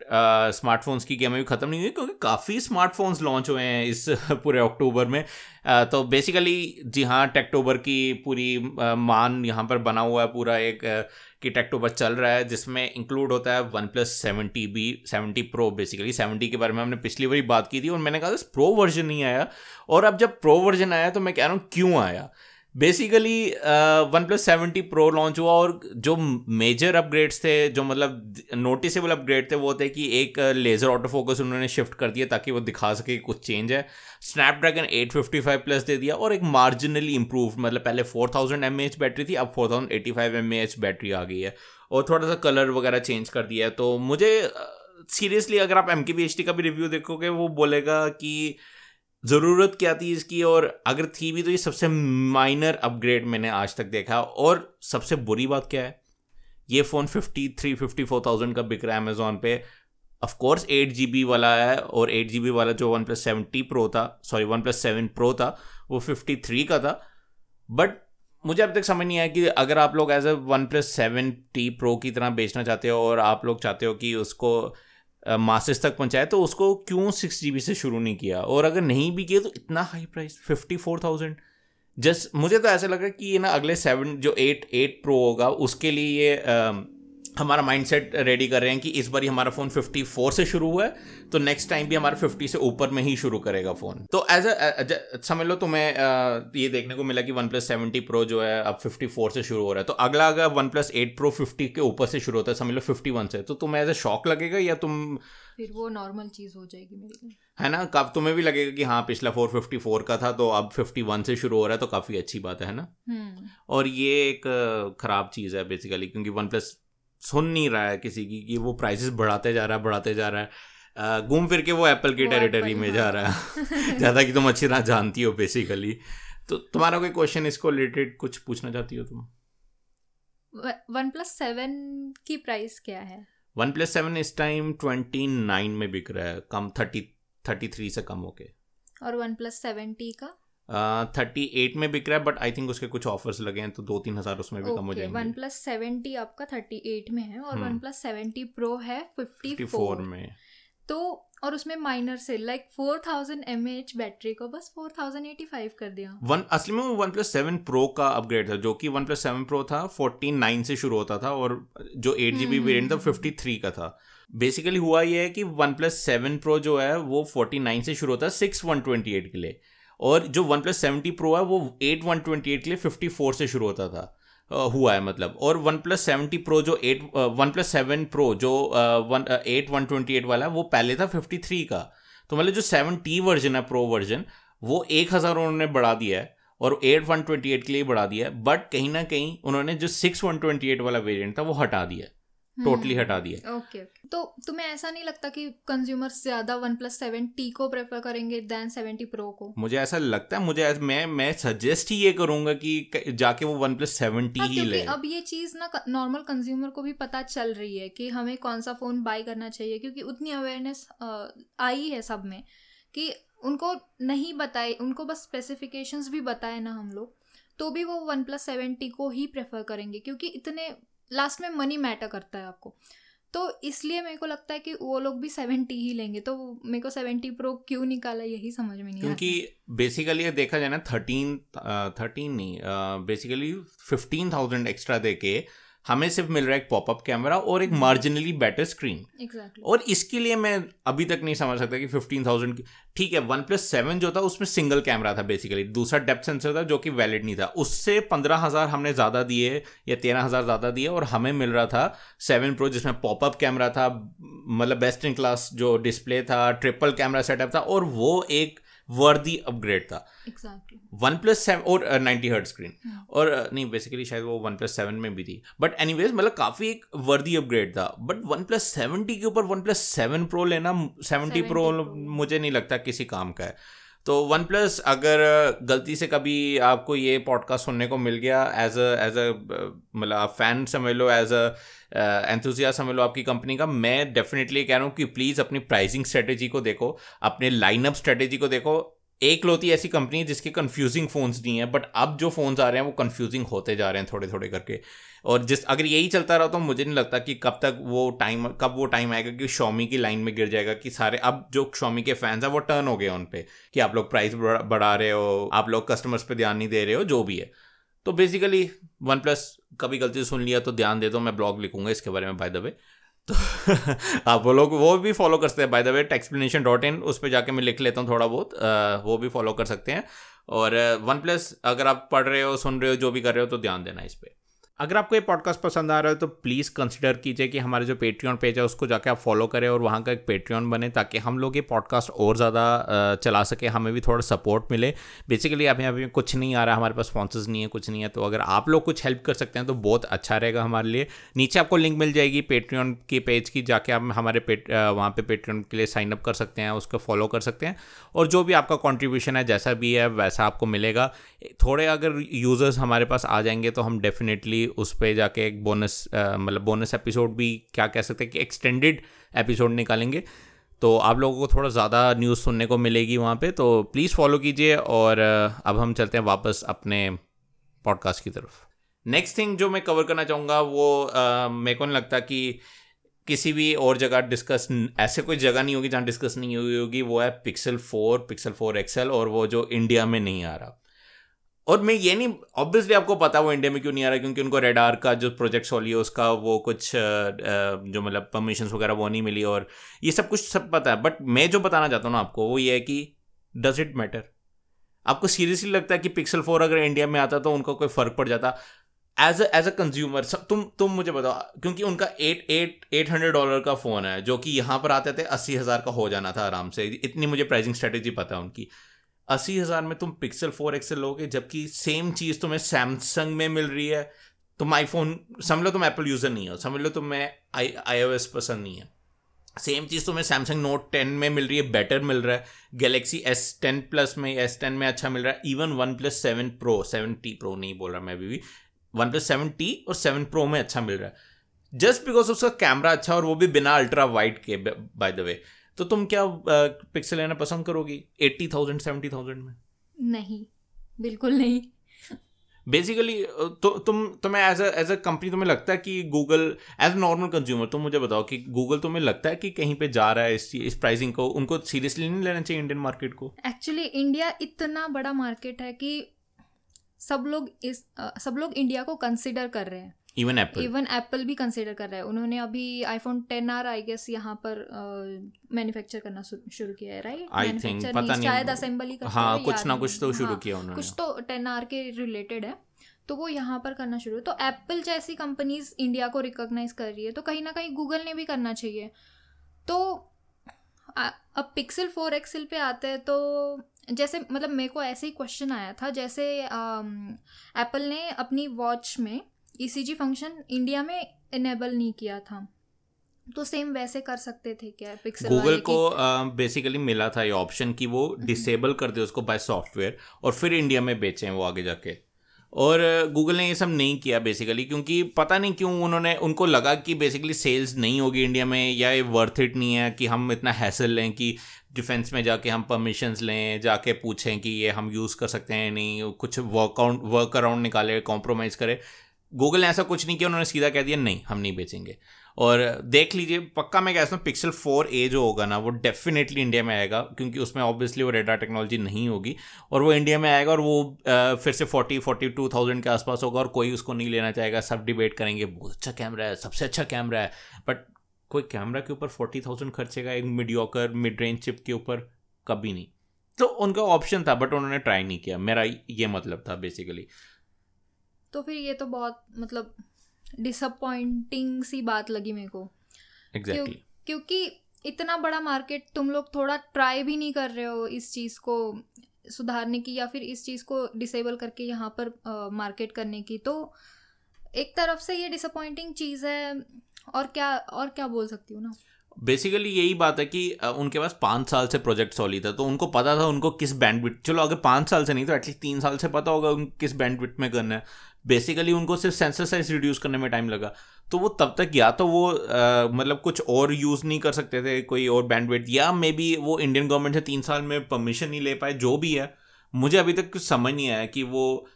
स्मार्टफोन्स की गेम भी ख़त्म नहीं हुई क्योंकि काफ़ी स्मार्टफोन्स लॉन्च हुए हैं इस <laughs> पूरे अक्टूबर में। Uh, तो बेसिकली जी हाँ टेक्टोबर की पूरी uh, मान यहाँ पर बना हुआ है पूरा एक uh, कि टेक्टोबस चल रहा है, जिसमें इंक्लूड होता है OnePlus seventy B seventy pro basically seventy के बारे में हमने पिछली बारी बात की थी और मैंने कहा प्रो वर्जन नहीं आया। और अब जब प्रो वर्जन आया तो मैं कह रहा हूँ, क्यों आया? Basically OnePlus seventy pro launch हुआ और जो मेजर अपग्रेड्स थे, जो मतलब नोटिसेबल अपग्रेड थे, वो थे कि एक लेज़र ऑटो फोकस उन्होंने शिफ्ट कर दिया ताकि वो दिखा सके कुछ चेंज है। स्नैपड्रैगन 855 प्लस दे दिया और एक मार्जिनली इंप्रूव मतलब पहले 4000 थाउज़ेंड बैटरी थी, अब 4085 थाउज़ेंड बैटरी आ गई है। और थोड़ा सा कलर वगैरह चेंज कर दिया है। तो मुझे सीरियसली अगर आप एम के का भी रिव्यू देखोगे, वो बोलेगा कि ज़रूरत क्या थी इसकी? और अगर थी भी तो ये सबसे माइनर अपग्रेड मैंने आज तक देखा। और सबसे बुरी बात क्या है? ये phone fifty three fifty four thousand का बिक रहा है अमेजोन पे। ऑफकोर्स एट जी बी वाला है और एट जी बी वाला जो वन प्लस सेवेंटी प्रो था sorry one plus seven pro था, वो फिफ्टी थ्री का था। बट मुझे अब तक समझ नहीं आया कि अगर आप लोग as a OnePlus seven T pro की तरह बेचना चाहते हो और आप लोग चाहते हो कि उसको मासेस तक पहुँचाए तो उसको क्यों सिक्स जी से शुरू नहीं किया? और अगर नहीं भी किया तो इतना high price fifty four thousand just मुझे तो ऐसा लगा कि ये ना अगले सेवन जो एट एट प्रो होगा, उसके लिए ये हमारा माइंडसेट रेडी कर रहे हैं कि इस बार हमारा फ़ोन 54 से शुरू हुआ है तो नेक्स्ट टाइम भी हमारा 50 से ऊपर में ही शुरू करेगा फ़ोन तो एज अ समझ लो तुम्हें ये देखने को मिला कि वन प्लस सेवेंटी प्रो जो है अब 54 से शुरू हो रहा है तो अगला अगर one plus eight pro fifty के ऊपर से शुरू होता है समझ लो फिफ्टी वन से तो तुम्हें एज अ शॉक लगेगा या तुम फिर वो नॉर्मल चीज़ हो जाएगी मेरे लिए। है ना? कब तुम्हें भी लगेगा कि हाँ पिछला फोर फिफ्टी फोर का था तो अब फिफ्टी वन से शुरू हो रहा है तो काफ़ी अच्छी बात है ना? हम्म। और ये एक ख़राब चीज़ है बेसिकली क्योंकि वन प्लस सुन नहीं रहा है किसी की कि वो प्राइसेस बढ़ाते जा रहा है बढ़ाते जा रहा है। घूम फिर के वो एप्पल की टेरिटरी में जा हाँ। रहा है। <laughs> ज़्यादा कि तुम अच्छी तरह जानती हो बेसिकली तो तुम्हारा कोई क्वेश्चन इसको रिलेटेड कुछ पूछना चाहती हो तुम? वन प्लस सेवन की प्राइस क्या है? वन प्लस सेवन इस टाइम ट्वेंटी नाइन में बिक रहा है कम थर्टी थर्टी थ्री से कम होके। और वन प्लस सेवेंटी का? थर्टी एट में बिक रहा है बट आई थिंक उसके कुछ ऑफर्स लगे हैं तो दो तीन हज़ार उसमें भी okay, कम हो जाएँगे। वन प्लस सेवेंटी आपका थर्टी एट में है और वन प्लस सेवेंटी प्रो है फिफ्टी फोर में। तो और उसमें माइनर से like four thousand M H battery को बस फोर थाउज़ेंड एटी फाइव कर दिया। वन असली में वो वन प्लस सेवन प्रो का अपग्रेड था जो कि वन प्लस सेवन प्रो था फोर्टी नाइन से शुरू होता था और जो एट जी बी वेरियंट था फिफ्टी थ्री का था। बेसिकली हुआ ये है कि वन प्लस सेवन प्रो जो है वो फोर्टी नाइन से शुरू होता है सिक्स वन ट्वेंटी एट के लिए। और जो वन प्लस सेवेंटी प्रो है, वो एट वन ट्वेंटी एट के लिए फिफ्टी फोर से शुरू होता था हुआ है मतलब। और वन प्लस सेवेंटी प्रो जो eight one plus seven pro जो one eight one twenty eight वाला वो पहले था फिफ्टी थ्री का। तो मतलब जो सेवन टी वर्जन है, प्रो वर्जन, वो एक हज़ार उन्होंने बढ़ा दिया है और एट वन ट्वेंटी एट के लिए बढ़ा दिया है, बट कहीं ना कहीं उन्होंने जो सिक्स वन ट्वेंटी एट वाला वेरियंट था, वो हटा दिया है। Totally hmm. हटा दिया ओके तो तुम्हें ऐसा नहीं लगता कि कंज्यूमर ज़्यादा वन प्लस सेवन टी को प्रेफर करेंगे देन सेवेंटी प्रो को? मुझे ऐसा लगता है मुझे मैं मैं सजेस्ट ही ये करूँगा कि जाके वो वन प्लस सेवेंटी ही ले। अब ये चीज़ ना नॉर्मल कंज्यूमर को भी पता चल रही है कि हमें कौन सा फ़ोन बाय करना चाहिए क्योंकि उतनी अवेयरनेस आई है सब में कि उनको नहीं बताए उनको बस स्पेसिफिकेशंस भी बताए ना हम लोग तो भी वो वन प्लस सेवेंटी को ही प्रेफर करेंगे क्योंकि इतने लास्ट में मनी मैटर करता है आपको। तो इसलिए मेरे को लगता है कि वो लोग भी सेवेंटी ही लेंगे तो मेरे को सेवेंटी प्रो क्यों निकाला यही समझ में नहीं क्योंकि बेसिकली ये देखा जाए ना थर्टीन थर्टीन नहीं बेसिकली फिफ्टीन थाउज़ेंड एक्स्ट्रा दे के हमें सिर्फ़ मिल रहा है एक पॉपअप कैमरा और एक मार्जिनली बेटर स्क्रीन और इसके लिए मैं अभी तक नहीं समझ सकता कि फिफ्टीन थाउज़ेंड की ठीक है वन प्लस सेवन जो था उसमें सिंगल कैमरा था बेसिकली दूसरा डेप्थ सेंसर था जो कि वैलिड नहीं था। उससे पंद्रह हज़ार हमने ज़्यादा दिए या तेरह हज़ार ज़्यादा दिए और हमें मिल रहा था सेवन प्रो जिसमें पॉपअप कैमरा था मतलब बेस्ट इन क्लास जो डिस्प्ले था ट्रिपल कैमरा सेटअप था और वो एक वर्दी अपग्रेड था। वन प्लस सेवन और नाइनटी हर्ट स्क्रीन और uh, नहीं बेसिकली शायद वो वन प्लस सेवन में भी थी। बट एनी मतलब काफ़ी एक वर्दी अपग्रेड था। बट वन प्लस सेवेंटी के ऊपर वन प्लस सेवन प्रो लेना सेवेंटी प्रो मुझे नहीं लगता किसी काम का है। तो वन प्लस अगर uh, गलती से कभी आपको ये पॉडकास्ट सुनने को मिल गया एज अ एज अ मतलब आप फ़ैन समझ लो एज अ एंथुजिया समझ लो आपकी कंपनी का। मैं डेफिनेटली कह रहा हूँ कि प्लीज़ अपनी प्राइसिंग स्ट्रेटेजी को देखो, अपने लाइनअप स्ट्रेटेजी को देखो। एक लोती ऐसी कंपनी है जिसके कंफ्यूजिंग फ़ोन्स नहीं है बट अब जो फ़ोन्स आ रहे हैं, वो कंफ्यूजिंग होते जा रहे हैं थोड़े थोड़े करके। और जिस, अगर यही चलता रहा तो मुझे नहीं लगता कि कब तक वो टाइम कब वो टाइम आएगा कि शॉमी की लाइन में गिर जाएगा कि सारे, अब जो शॉमी के फैंस हैं, वो टर्न हो गए उन पर कि आप लोग प्राइस बढ़ा रहे हो, आप लोग कस्टमर्स पर ध्यान नहीं दे रहे हो, जो भी है। तो बेसिकली वन प्लस कभी गलती सुन लिया तो ध्यान दे दो, मैं ब्लॉग लिखूँगा इसके बारे में बाय द वे तो <laughs> आप वो लोग, वो भी फॉलो कर सकते हैं by the way Techsplanation dot in उस पर जाके मैं लिख लेता हूँ थोड़ा बहुत वो भी फॉलो कर सकते हैं। और वन प्लस अगर आप पढ़ रहे हो, सुन रहे हो, जो भी कर रहे हो तो ध्यान देना इस पर अगर आपको ये पॉडकास्ट पसंद आ रहा है तो प्लीज़ कंसिडर कीजिए कि हमारे जो पेट्रियन पेज है, उसको जाके आप फॉलो करें और वहाँ का एक पेट्रियन बने, ताकि हम लोग ये पॉडकास्ट और ज़्यादा चला सके, हमें भी थोड़ा सपोर्ट मिले। बेसिकली अभी अभी कुछ नहीं आ रहा, हमारे पास स्पॉन्सर्स नहीं है, कुछ नहीं है तो अगर आप लोग कुछ हेल्प कर सकते हैं तो बहुत अच्छा रहेगा हमारे लिए। नीचे आपको लिंक मिल जाएगी पेट्रियन की पेज की, जाके आप हमारे पेट वहाँ पर पेट्रियन के लिए साइनअप कर सकते हैं, उसको फॉलो कर सकते हैं। और जो भी आपका कॉन्ट्रीब्यूशन है, जैसा भी है, वैसा आपको मिलेगा। थोड़े अगर यूज़र्स हमारे पास आ जाएँगे तो हम डेफिनेटली उस पर जाके एक बोनस मतलब बोनस एपिसोड भी क्या कह सकते हैं कि एक्सटेंडेड एपिसोड निकालेंगे। तो आप लोगों को थोड़ा ज़्यादा न्यूज़ सुनने को मिलेगी वहाँ पे तो प्लीज़ फॉलो कीजिए और अब हम चलते हैं वापस अपने पॉडकास्ट की तरफ़। नेक्स्ट थिंग जो मैं कवर करना चाहूँगा वो मेरे को नहीं लगता कि किसी भी और जगह डिस्कस ऐसे कोई जगह नहीं होगी जहाँ डिस्कस नहीं हुई होगी, वो है Pixel four Pixel four XL और वो जो इंडिया में नहीं आ रहा। और मैं ये नहीं ऑब्वियसली आपको पता वो इंडिया में क्यों नहीं आ रहा क्योंकि उनको रेडार का जो प्रोजेक्ट है उसका वो कुछ जो मतलब परमिशन वगैरह वो नहीं मिली और ये सब कुछ सब पता है। बट मैं जो बताना चाहता हूँ ना आपको, वो ये है कि डज इट मैटर आपको सीरियसली लगता है कि पिक्सल फोर अगर इंडिया में आता तो उनका कोई फ़र्क पड़ जाता? एज एज अ कंज्यूमर सब तुम तुम मुझे बताओ, क्योंकि उनका eight eight eight hundred dollar का फ़ोन है, जो कि यहाँ पर आते थे अस्सी हज़ार का हो जाना था आराम से। इतनी मुझे प्राइसिंग स्ट्रेटेजी पता है उनकी। अस्सी हज़ार में तुम पिक्सल फोर एक्सएल लोगे, जबकि सेम चीज़ तुम्हें सैमसंग में मिल रही है। तुम आईफोन समझ लो तुम एप्पल यूज़र नहीं हो, समझ लो तुम्हें आई आई ओ एस पसंद नहीं है। सेम चीज़ तुम्हें सैमसंग नोट टेन में मिल रही है बेटर मिल रहा है। गैलेक्सी एस टेन प्लस में एस टेन में अच्छा मिल रहा है। Even OnePlus seven pro seven T pro नहीं बोल रहा मैं अभी भी। वन प्लस सेवन टी और सेवन प्रो में अच्छा मिल रहा है। जस्ट बिकॉज़ उसका कैमरा अच्छा और वो भी बिना अल्ट्रा वाइट के बाय द वे तो तुम क्या पिक्सल लेना पसंद करोगी? एट्टी थाउज़ेंड सेवेंटी थाउज़ेंड में? नहीं बिल्कुल नहीं। बेसिकली तो तुम तुम्हें एज एज अ कंपनी तुम्हें लगता है कि गूगल एज नॉर्मल कंज्यूमर तुम मुझे बताओ कि गूगल तुम्हें लगता है कि कहीं पे जा रहा है इस इस प्राइसिंग को? उनको सीरियसली नहीं लेना चाहिए इंडियन मार्केट को? एक्चुअली इंडिया इतना बड़ा मार्केट है कि सब लोग इस सब लोग इंडिया को कंसिडर कर रहे हैं। इवन एप्पल इवन एप्पल भी कंसिडर कर रहा है। उन्होंने अभी iPhone ten R I guess यहाँ पर मैन्युफैक्चर uh, करना शुरू किया है राइट आई थिंक पता नहीं शायद असेंबली हाँ कुछ ना कुछ तो शुरू हाँ, किया उन्होंने। कुछ तो टेन आर के रिलेटेड है। तो वो यहाँ पर करना शुरू तो एप्पल जैसी कंपनीज़ इंडिया को रिकॉग्नाइज कर रही है तो कहीं ना कहीं गूगल ने भी करना चाहिए। तो अब पिक्सल फोर एक्सल पे आते हैं तो जैसे मतलब मेरे को ऐसे ही क्वेश्चन आया था जैसे एप्पल ने अपनी वॉच में ईसीजी फ़ंक्शन इंडिया में इनेबल नहीं किया था। तो सेम वैसे कर सकते थे क्या पिक्सल गूगल को बेसिकली uh, मिला था ये ऑप्शन कि वो डिसेबल कर दे उसको बाय सॉफ्टवेयर और फिर इंडिया में बेचें वो आगे जाके। और गूगल ने ये सब नहीं किया बेसिकली क्योंकि पता नहीं क्यों उन्होंने उनको लगा कि बेसिकली सेल्स नहीं होगी इंडिया में या ये वर्थ इट नहीं है कि हम इतना हैसल लें कि डिफेंस में जाके हम परमिशंस लें जाके पूछें कि ये हम यूज़ कर सकते हैं नहीं कुछ वर्कआउट वर्क अराउंड निकाले कॉम्प्रोमाइज़ करें। गूगल ने ऐसा कुछ नहीं किया, उन्होंने सीधा कह दिया, नहीं, हम नहीं बेचेंगे। और देख लीजिए, पक्का मैं कहता हूँ पिक्सल फोर ए जो होगा ना, वो डेफिनेटली इंडिया में आएगा, क्योंकि उसमें ऑब्वियसली वो रेडा टेक्नोलॉजी नहीं होगी, और वो इंडिया में आएगा और वो फिर से फोर्टी फोर्टी टू थाउज़ेंड के आसपास होगा, और कोई उसको नहीं लेना चाहेगा, सब डिबेट करेंगे, बहुत अच्छा कैमरा है, सबसे अच्छा कैमरा है। बट कोई कैमरा के ऊपर फोर्टी थाउज़ेंड खर्चेगा, एक मीडियोकर मिड रेंज चिप के ऊपर? कभी नहीं। तो उनका ऑप्शन था बट उन्होंने ट्राई नहीं किया, मेरा ये मतलब था बेसिकली तो फिर ये तो बहुत मतलब डिसअपॉइंटिंग सी बात लगी मेरे को। exactly. क्यों, क्योंकि इतना बड़ा मार्केट तुम लोग थोड़ा ट्राई भी नहीं कर रहे हो इस चीज़ को सुधारने की या फिर इस चीज़ को डिसेबल करके यहाँ पर मार्केट करने की। तो एक तरफ़ से ये डिसअपॉइंटिंग चीज़ है और क्या और क्या बोल सकती हूँ ना? बेसिकली यही बात है कि उनके पास पाँच साल से प्रोजेक्ट सॉलिड था तो उनको पता था उनको किस बैंडविट चलो अगर पाँच साल से नहीं तो एटलीस्ट तीन साल से पता होगा किस बैंडविट में करना है। बेसिकली उनको सिर्फ़ सेंसर साइज़ रिड्यूस करने में टाइम लगा। तो वो तब तक या तो वो आ, मतलब कुछ और यूज़ नहीं कर सकते थे कोई और बैंडविट या मे बी वो इंडियन गवर्नमेंट से तीन साल में परमिशन नहीं ले पाए जो भी है। मुझे अभी तक कुछ समझ नहीं आया कि वो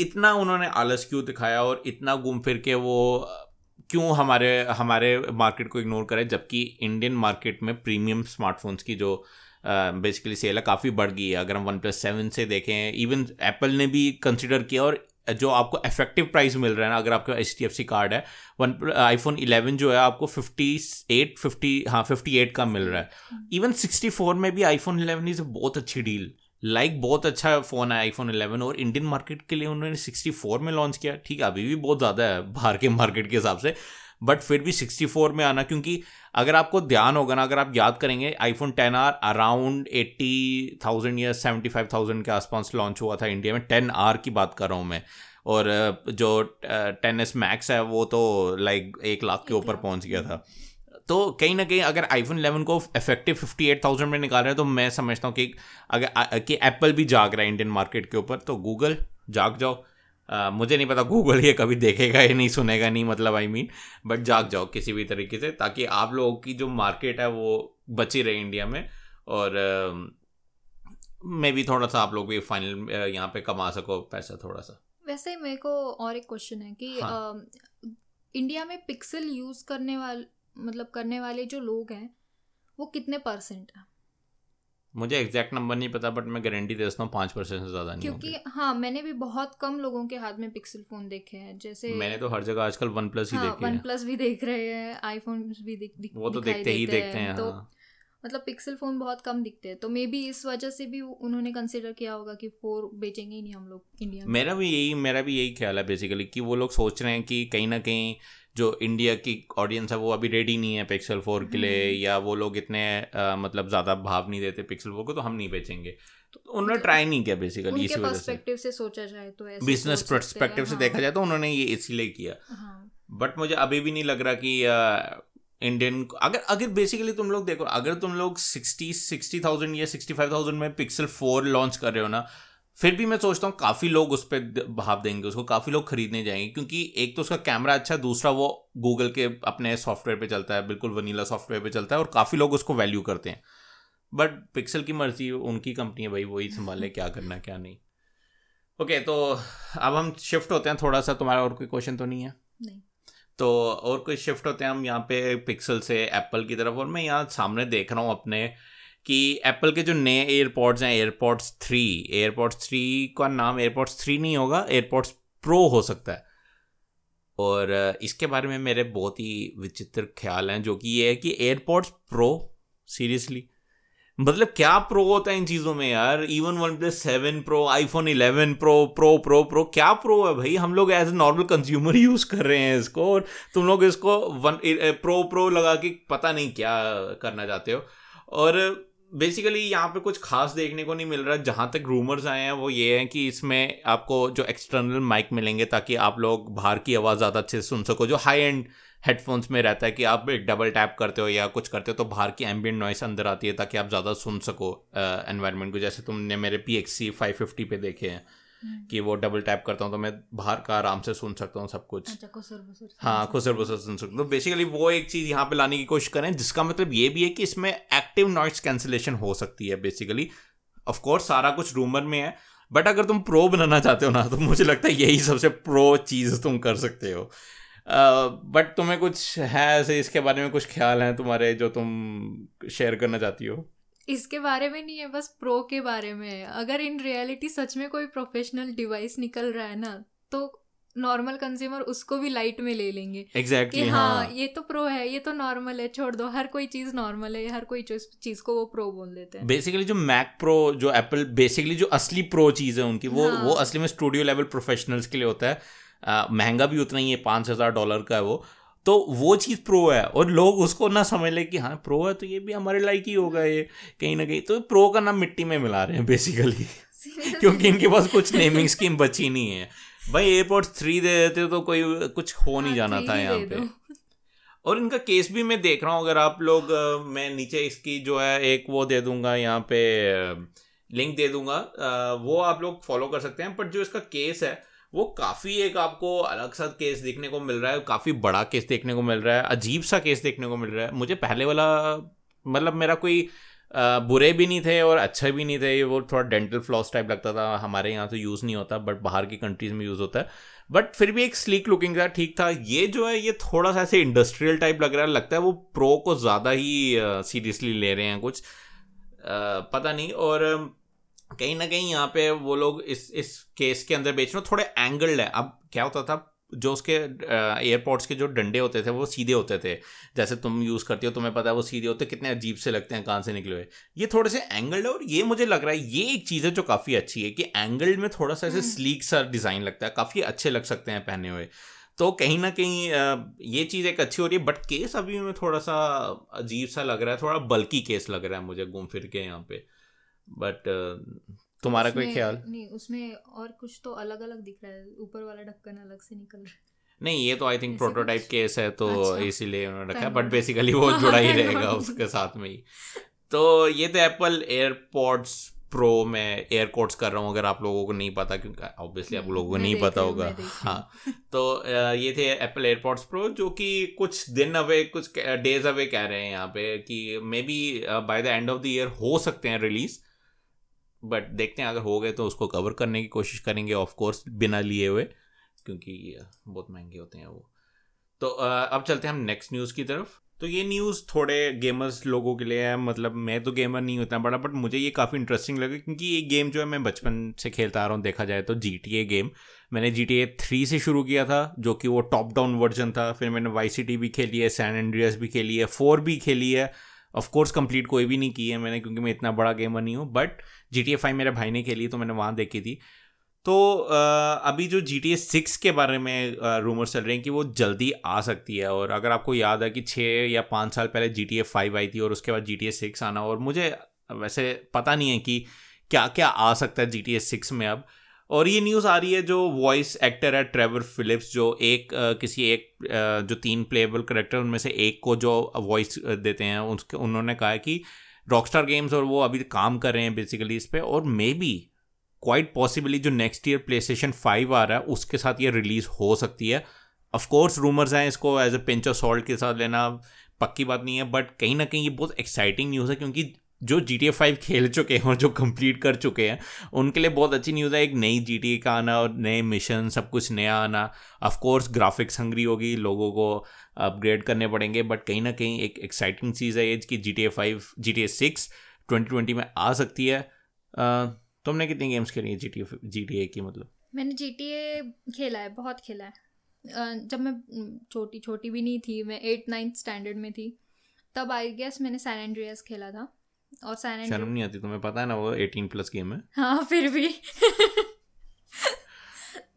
इतना उन्होंने आलस क्यों दिखाया और इतना घूम फिर के वो क्यों हमारे हमारे मार्केट को इग्नोर करें जबकि इंडियन मार्केट में प्रीमियम स्मार्टफोन्स की जो बेसिकली सेल है काफ़ी बढ़ गई है। अगर हम वन प्लस सेवन से देखें इवन एप्पल ने भी कंसिडर किया और जो आपको इफ़ेक्टिव प्राइस मिल रहा है ना अगर आपका H D F C card है वन आईफोन इलेवन जो है आपको फिफ्टी एट फिफ्टी हाँ फिफ्टी एट का मिल रहा है। इवन सिक्सटी फोर में भी आईफोन इलेवन इज़ बहुत अच्छी डील लाइक like, बहुत अच्छा फ़ोन है आईफोन 11 और इंडियन मार्केट के लिए उन्होंने 64 में लॉन्च किया। ठीक है अभी भी बहुत ज़्यादा है बाहर के मार्केट के हिसाब से। बट फिर भी 64 में आना क्योंकि अगर आपको ध्यान होगा ना अगर आप याद करेंगे iPhone ten R around eighty thousand या सेवेंटी फाइव थाउज़ेंड के आसपास लॉन्च हुआ था इंडिया में। टेन आर की बात कर रहा हूँ मैं। और जो टेन एस मैक्स है वो तो लाइक एक लाख के ऊपर पहुँच गया था। तो कहीं ना कहीं अगर आईफोन 11 को इफ़ेक्टिव फिफ्टी एट थाउज़ेंड में निकाल रहे हैं तो मैं समझता हूँ कि अगर कि एप्पल भी जाग रहा है इंडियन मार्केट के ऊपर तो गूगल जाग जाओ। आ, मुझे नहीं पता गूगल ये कभी देखेगा या नहीं सुनेगा नहीं मतलब I I mean mean, but जाग जाओ किसी भी तरीके से ताकि आप लोगों की जो मार्केट है वो बची रहे इंडिया में और मे भी थोड़ा सा आप लोग भी फाइनल uh, यहाँ पे कमा सको पैसा थोड़ा सा वैसे मेरे को और एक क्वेश्चन है कि हाँ. आ, इंडिया में पिक्सल यूज़ करने वाले मतलब करने वाले जो लोग हैं वो कितने परसेंट है मुझे एग्जैक्ट नंबर नहीं पता बट मैं गारंटी दे सकता हूँ पाँच परसेंट से ज़्यादा नहीं क्योंकि हाँ मैंने भी बहुत कम लोगों के हाथ में पिक्सल फ़ोन देखे हैं जैसे मैंने तो हर जगह आजकल वन प्लस ही हाँ, देखे वन प्लस भी देख रहे हैं आईफोन भी दिख, दिख, वो तो देखते ही देखते हैं तो हाँ। मतलब पिक्सल फ़ोन बहुत कम दिखते हैं तो मे बी इस वजह से भी उन्होंने कंसिडर किया होगा कि फोर बेचेंगे ही नहीं हम लोग इंडिया में। मेरा भी यही मेरा भी यही ख्याल है बेसिकली कि वो लोग सोच रहे हैं कि कहीं ना कहीं जो इंडिया की ऑडियंस है वो अभी रेडी नहीं है पिक्सल फोर के लिए हम्म। या वो लोग इतने आ, मतलब ज़्यादा भाव नहीं देते पिक्सल फोर को तो हम नहीं बेचेंगे तो उन्होंने ट्राई नहीं किया बेसिकली इसी वजह से सोचा जाए तो बिज़नेस परस्पेक्टिव से देखा हाँ। जाए तो उन्होंने ये इसीलिए किया बट हाँ। मुझे अभी भी नहीं लग रहा कि इंडियन अगर अगर बेसिकली तुम लोग देखो अगर तुम लोग सिक्सटी सिक्सटी थाउज़ेंड या सिक्सटी फाइव थाउज़ेंड में पिक्सल फोर लॉन्च कर रहे हो ना फिर भी मैं सोचता हूँ काफ़ी लोग उस पर भाव देंगे उसको काफ़ी लोग खरीदने जाएँगे क्योंकि एक तो उसका कैमरा अच्छा है दूसरा वो गूगल के अपने सॉफ्टवेयर पे चलता है बिल्कुल वनीला सॉफ्टवेयर पे चलता है और काफ़ी लोग उसको वैल्यू करते हैं। बट पिक्सल की मर्ज़ी उनकी कंपनी है भाई वही संभाले क्या करना क्या नहीं। ओके okay, तो अब हम शिफ्ट होते हैं थोड़ा सा तुम्हारा और कोई क्वेश्चन तो नहीं है? नहीं। तो और कोई शिफ्ट होते हैं हम यहाँ पे पिक्सल से एप्पल की तरफ़ और मैं यहाँ सामने देख रहा हूँ अपने कि एप्पल के जो नए एयरपॉड्स हैं एयरपॉड्स थ्री एयरपॉड्स थ्री का नाम एयरपॉड्स थ्री नहीं होगा एयरपॉड्स प्रो हो सकता है। और इसके बारे में मेरे बहुत ही विचित्र ख्याल हैं, जो कि ये है कि एयरपॉड्स प्रो सीरियसली मतलब क्या प्रो होता है इन चीज़ों में यार? Even OnePlus seven pro iPhone eleven pro pro pro pro क्या प्रो है भाई? हम लोग as a normal consumer use कर रहे हैं इसको, और तुम लोग इसको वन प्रो प्रो लगा के पता नहीं क्या करना चाहते हो। और बेसिकली यहाँ पे कुछ खास देखने को नहीं मिल रहा। जहाँ तक रूमर्स आए हैं, वो ये है कि इसमें आपको जो एक्सटर्नल माइक मिलेंगे ताकि आप लोग बाहर की आवाज़ ज़्यादा अच्छे से सुन सको। जो हाई एंड हेडफोन्स में रहता है कि आप एक डबल टैप करते हो या कुछ करते हो तो बाहर की एम्बियंट नॉइस अंदर आती है ताकि आप ज़्यादा सुन सको एनवायरमेंट को। जैसे तुमने मेरे P X C five fifty पे देखे हैं। कि वो डबल टैप करता हूँ तो मैं बाहर का आराम से सुन सकता हूँ सब कुछ। अच्छा, हाँ खुसर बुसर सुन सकता हूँ। तो बेसिकली वो एक चीज़ यहाँ पे लाने की कोशिश करें जिसका मतलब ये भी है कि इसमें एक्टिव नॉइस कैंसिलेशन हो सकती है बेसिकली ऑफकोर्स सारा कुछ रूमर में है बट अगर तुम प्रो बनाना चाहते हो ना तो मुझे लगता है यही सबसे प्रो चीज़ तुम कर सकते हो। बट uh, तुम्हें कुछ है ऐसे इसके बारे में कुछ ख्याल हैं तुम्हारे जो तुम शेयर करना चाहती हो? इसके बारे में नहीं है बस प्रो के बारे में है। अगर इन रियलिटी सच में कोई प्रोफेशनल डिवाइस निकल रहा है ना तो नॉर्मल कंज्यूमर उसको भी लाइट में ले लेंगे। एग्जैक्टली exactly, हाँ, हाँ। ये तो प्रो है ये तो नॉर्मल है छोड़ दो हर कोई चीज़ नॉर्मल है हर कोई चीज़ को वो प्रो बोल देते हैं। बेसिकली जो मैक प्रो जो एप्पल बेसिकली जो असली प्रो चीज़ है उनकी वो हाँ. वो असली में स्टूडियो लेवल प्रोफेशनल्स के लिए होता है। महँगा भी उतना ही है पाँच हज़ार डॉलर का है वो। तो वो चीज़ प्रो है और लोग उसको ना समझ ले कि हाँ प्रो है तो ये भी हमारे लाइक ही होगा ये कहीं ना कहीं। तो प्रो का नाम मिट्टी में मिला रहे हैं बेसिकली क्योंकि इनके पास कुछ नेमिंग स्कीम बची नहीं है। भाई एयरपोर्ट थ्री दे देते तो कोई कुछ हो नहीं हाँ, जाना था यहाँ पे। और इनका केस भी मैं देख रहा हूँ अगर आप लोग मैं नीचे इसकी जो है एक वो दे दूँगा यहाँ पे लिंक दे दूँगा। वो आप लोग फॉलो कर सकते हैं बट जो इसका केस है वो काफ़ी एक आपको अलग सा केस देखने को मिल रहा है, काफ़ी बड़ा केस देखने को मिल रहा है, अजीब सा केस देखने को मिल रहा है। मुझे पहले वाला मतलब मेरा कोई बुरे भी नहीं थे और अच्छे भी नहीं थे वो थोड़ा डेंटल फ्लॉस टाइप लगता था, हमारे यहाँ तो यूज़ नहीं होता बट बाहर की कंट्रीज़ में यूज़ होता है। बट फिर भी एक स्लीक लुकिंग था, ठीक था। ये जो है, ये थोड़ा सा ऐसे इंडस्ट्रियल टाइप लग रहा है, लगता है वो प्रो को ज़्यादा ही सीरियसली ले रहे हैं कुछ। पता नहीं, और कहीं ना कहीं यहाँ पे वो लोग इस इस केस के अंदर बेच रहे थोड़े एंगल्ड है। अब क्या होता था जो उसके एयरपोर्ट्स के जो डंडे होते थे वो सीधे होते थे। जैसे तुम यूज़ करती हो तुम्हें पता है वो सीधे होते कितने अजीब से लगते हैं कहाँ से निकले हुए। ये थोड़े से एंगल्ड है और ये मुझे लग रहा है ये एक चीज़ है जो काफ़ी अच्छी है कि एंगल्ड में थोड़ा सा ऐसे स्लीक सा डिज़ाइन लगता है काफ़ी अच्छे लग सकते हैं पहने हुए। तो कहीं ना कहीं ये चीज़ एक अच्छी हो रही है बट केस अभी में थोड़ा सा अजीब सा लग रहा है थोड़ा बल्कि केस लग रहा है मुझे घूम फिर के यहाँ पे। बट तुम्हारा कोई ख्याल? नहीं उसमें और कुछ तो अलग अलग दिख रहा है। ऊपर वाला ढक्कन अलग से निकल रहा है। नहीं ये तो आई थिंक प्रोटोटाइप केस है तो अच्छा। इसीलिए उन्होंने रखा है बट बेसिकली वो <laughs> जुड़ा ही रहेगा उसके साथ में ही। तो ये तो एप्पल एयरपोर्ट्स प्रो में एयर कर रहा हूँ अगर आप लोगों को नहीं पता क्योंकि ऑब्वियसली आप लोगों को नहीं पता होगा। हाँ। तो ये थे एप्पल एयरपोर्ट्स प्रो जो कि कुछ दिन अवे कुछ डेज़ अवे कह रहे हैं यहाँ पे कि maybe by the end of the year हो सकते हैं रिलीज़ बट देखते हैं, अगर हो गए तो उसको कवर करने की कोशिश करेंगे ऑफ़ कोर्स बिना लिए हुए, क्योंकि बहुत महँगे होते हैं वो। तो अब चलते हैं हम नेक्स्ट न्यूज़ की तरफ़। तो ये न्यूज़ थोड़े गेमर्स लोगों के लिए है मतलब मैं तो गेमर नहीं होता बड़ा बट मुझे ये काफ़ी इंटरेस्टिंग लगा, क्योंकि ये गेम जो है मैं बचपन से खेलता आ रहा हूँ, देखा जाए तो जी टी ए गेम मैंने जी टी ए थ्री से शुरू किया था, जो कि वो टॉप डाउन वर्जन था, फिर मैंने वाई सी टी भी खेली है सैन एंड्रियस भी खेली है फोर भी खेली है ऑफ़ कोर्स कंप्लीट कोई भी नहीं की है मैंने, क्योंकि मैं इतना बड़ा गेमर नहीं हूँ but G T A five मेरे भाई ने खेली तो मैंने वहाँ देखी थी। तो अभी जो जी टी ए सिक्स के बारे में रूमर्स चल रहे हैं कि वो जल्दी आ सकती है, और अगर आपको याद है कि छः या पाँच साल पहले जी टी ए फाइव आई थी, और उसके बाद जी टी ए सिक्स आना, और मुझे वैसे पता नहीं है कि क्या क्या आ सकता है जी टी ए सिक्स में अब। और ये न्यूज़ आ रही है जो वॉइस एक्टर है ट्रेवर फिलिप्स जो एक आ, किसी एक आ, जो तीन प्लेबल करेक्टर उनमें से एक को जो वॉइस देते हैं उसके उन्होंने कहा है कि रॉकस्टार गेम्स और वो अभी काम कर रहे हैं बेसिकली इस पर और मे बी क्वाइट पॉसिबली जो next year PlayStation five आ रहा है उसके साथ ये रिलीज़ हो सकती है। ऑफकोर्स रूमर्स हैं इसको as a pinch of salt के साथ लेना पक्की बात नहीं है बट कहीं ना कहीं ये बहुत एक्साइटिंग न्यूज़ है क्योंकि जो जी टी ए फाइव खेल चुके हैं और जो कंप्लीट कर चुके हैं, उनके लिए बहुत अच्छी न्यूज़ है। एक नई जी टी ए का आना और नए मिशन सब कुछ नया आना। ऑफकोर्स ग्राफिक्स हंग्री होगी, लोगों को अपग्रेड करने पड़ेंगे बट कहीं ना कहीं एक एक्साइटिंग चीज़ है ये कि G T A five G T A six twenty twenty में आ सकती है। तुमने कितनी गेम्स खेली है जी टी जी टी ए की मतलब? मैंने जी टी ए खेला है, बहुत खेला है। जब मैं छोटी छोटी भी नहीं थी, मैं एट नाइन्थ स्टैंडर्ड में थी, तब आई गेस मैंने सैन एंड्रियस खेला था। और सैन शर्म नहीं आती तुम्हें पता है ना वो एटीन प्लस गेम है। हाँ फिर भी।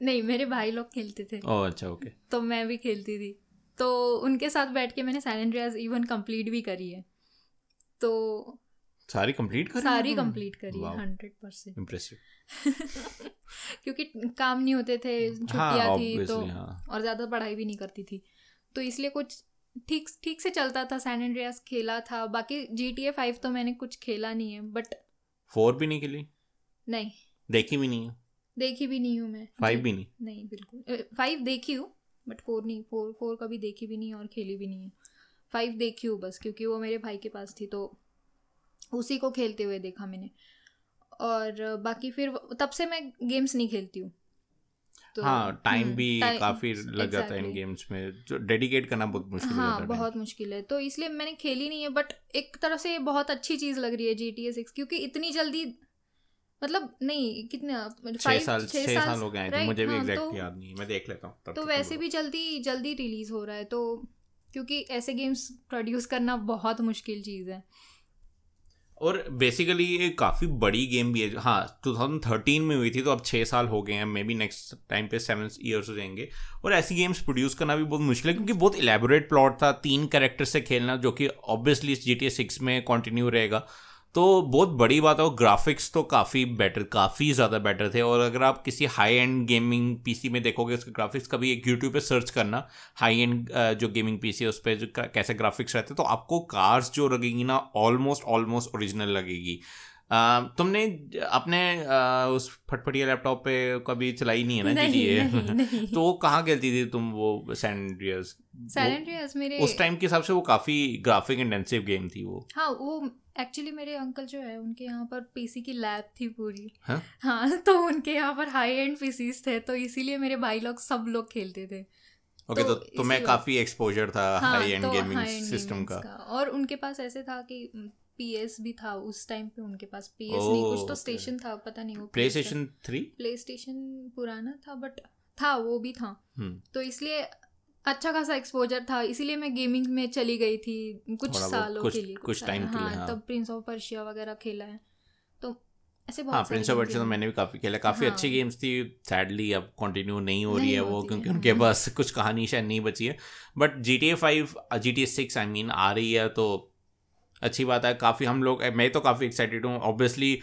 नहीं मेरे भाई लोग खेलते थे। ओह अच्छा ओके तो मैं भी खेलती थी। तो उनके साथ बैठ के मैंने सैन एंड्रियास इवन कंप्लीट भी करी है। तो सारी कंप्लीट करी सारी कंप्लीट करी है हंड्रेड परसेंट इम्प्रेसिव क्योंकि काम नहीं होते थे छुट्टियाँ हाँ, थी तो हाँ. और ज़्यादा पढ़ाई भी नहीं करती थी। तो इसलिए कुछ ठीक ठीक से चलता था सैन एंड्रियास खेला था। बाकी जी टी ए फाइव तो मैंने कुछ खेला नहीं है बट फोर भी नहीं खेली? नहीं। देखी भी नहीं है? देखी भी नहीं हूँ मैं। फाइव भी नहीं? नहीं बिल्कुल। फाइव देखी हूँ बट फोर नहीं फोर फोर कभी देखी भी नहीं और खेली भी नहीं है। फाइव देखी हूँ बस क्योंकि वो मेरे भाई के पास थी तो उसी को खेलते हुए देखा मैंने। और बाकी फिर तब से मैं गेम्स नहीं खेलती हूँ। तो हाँ टाइम हम्म, भी काफ़ी लग जाता है इन गेम्स में। जो डेडिकेट करना बहुत मुश्किल हाँ है बहुत मुश्किल है। तो इसलिए मैंने खेली नहीं है बट एक तरह से बहुत अच्छी चीज़ लग रही है जी टी सिक्स क्योंकि इतनी जल्दी मतलब नहीं कितने छह साल छह साल हो गए मुझे भी एग्जैक्ट हाँ, तो, याद नहीं मैं देख लेता हूँ तो वैसे भी जल्दी जल्दी रिलीज़ हो रहा है तो क्योंकि ऐसे गेम्स प्रोड्यूस करना बहुत मुश्किल चीज़ है। और बेसिकली ये काफ़ी बड़ी गेम भी है हाँ 2013 में हुई थी तो अब छः साल हो गए हैं मे बी नेक्स्ट टाइम पे सेवन ईयर्स हो जाएँगे। और ऐसी गेम्स प्रोड्यूस करना भी बहुत मुश्किल है, क्योंकि बहुत इलेबोरेट प्लॉट था, तीन कैरेक्टर से खेलना, जो कि ऑब्वियसली जी टी सिक्स में कंटिन्यू रहेगा। तो बहुत बड़ी बात है और ग्राफिक्स तो काफ़ी बेटर काफ़ी ज़्यादा बेटर थे और अगर आप किसी हाई एंड गेमिंग पीसी में देखोगे उसके ग्राफिक्स कभी एक यूट्यूब पे सर्च करना हाई एंड जो गेमिंग पीसी है, उस पर कैसे ग्राफिक्स रहते तो आपको कार्स जो लगेगी ना ऑलमोस्ट ऑलमोस्ट ओरिजिनल लगेगी। तुमने अपने उस फटफटिया लैपटॉप पे कभी चलाई नहीं है ना नहीं, नहीं, <laughs> नहीं। तो वो कहाँ खेलती थी तुम वो सैंड्रियस सैंड्रियस मेरे उस टाइम के हिसाब से वो काफ़ी ग्राफिक इंटेंसिव गेम थी वो। हाँ वो एक्चुअली मेरे अंकल जो है उनके यहाँ पर पीसी की लैब थी पूरी। हाँ, हाँ तो उनके यहाँ पर हाई एंड पीसीस थे तो इसीलिए मेरे भाई लोग सब लोग खेलते थे। ओके तो, तो तुम्हें काफ़ी एक्सपोजर था हाई एंड गेमिंग सिस्टम का। और उनके पास ऐसे था कि पीएस भी था उस टाइम पे उनके पास। पीएस नहीं कुछ तो स्टेशन था पता नहीं वो PlayStation three PlayStation पुराना था बट था वो भी था। हम्म। तो इसलिए अच्छा खासा एक्सपोजर था इसीलिए मैं गेमिंग में चली गई थी कुछ सालों के लिए कुछ टाइम हाँ, हाँ। तब प्रिंस ऑफ़ पर्शिया वगैरह खेला है। तो ऐसे बहुत हाँ प्रिंस ऑफ़ पर्शिया तो मैंने भी काफ़ी खेला काफ़ी हाँ, अच्छी गेम्स थी सैडली अब कंटिन्यू नहीं हो रही है वो क्योंकि उनके पास कुछ कहानी शायद नहीं बची है। But G T A five G T A six I mean आ रही है तो अच्छी बात है काफ़ी हम लोग मैं तो काफ़ी एक्साइटेड हूँ। ऑब्वियसली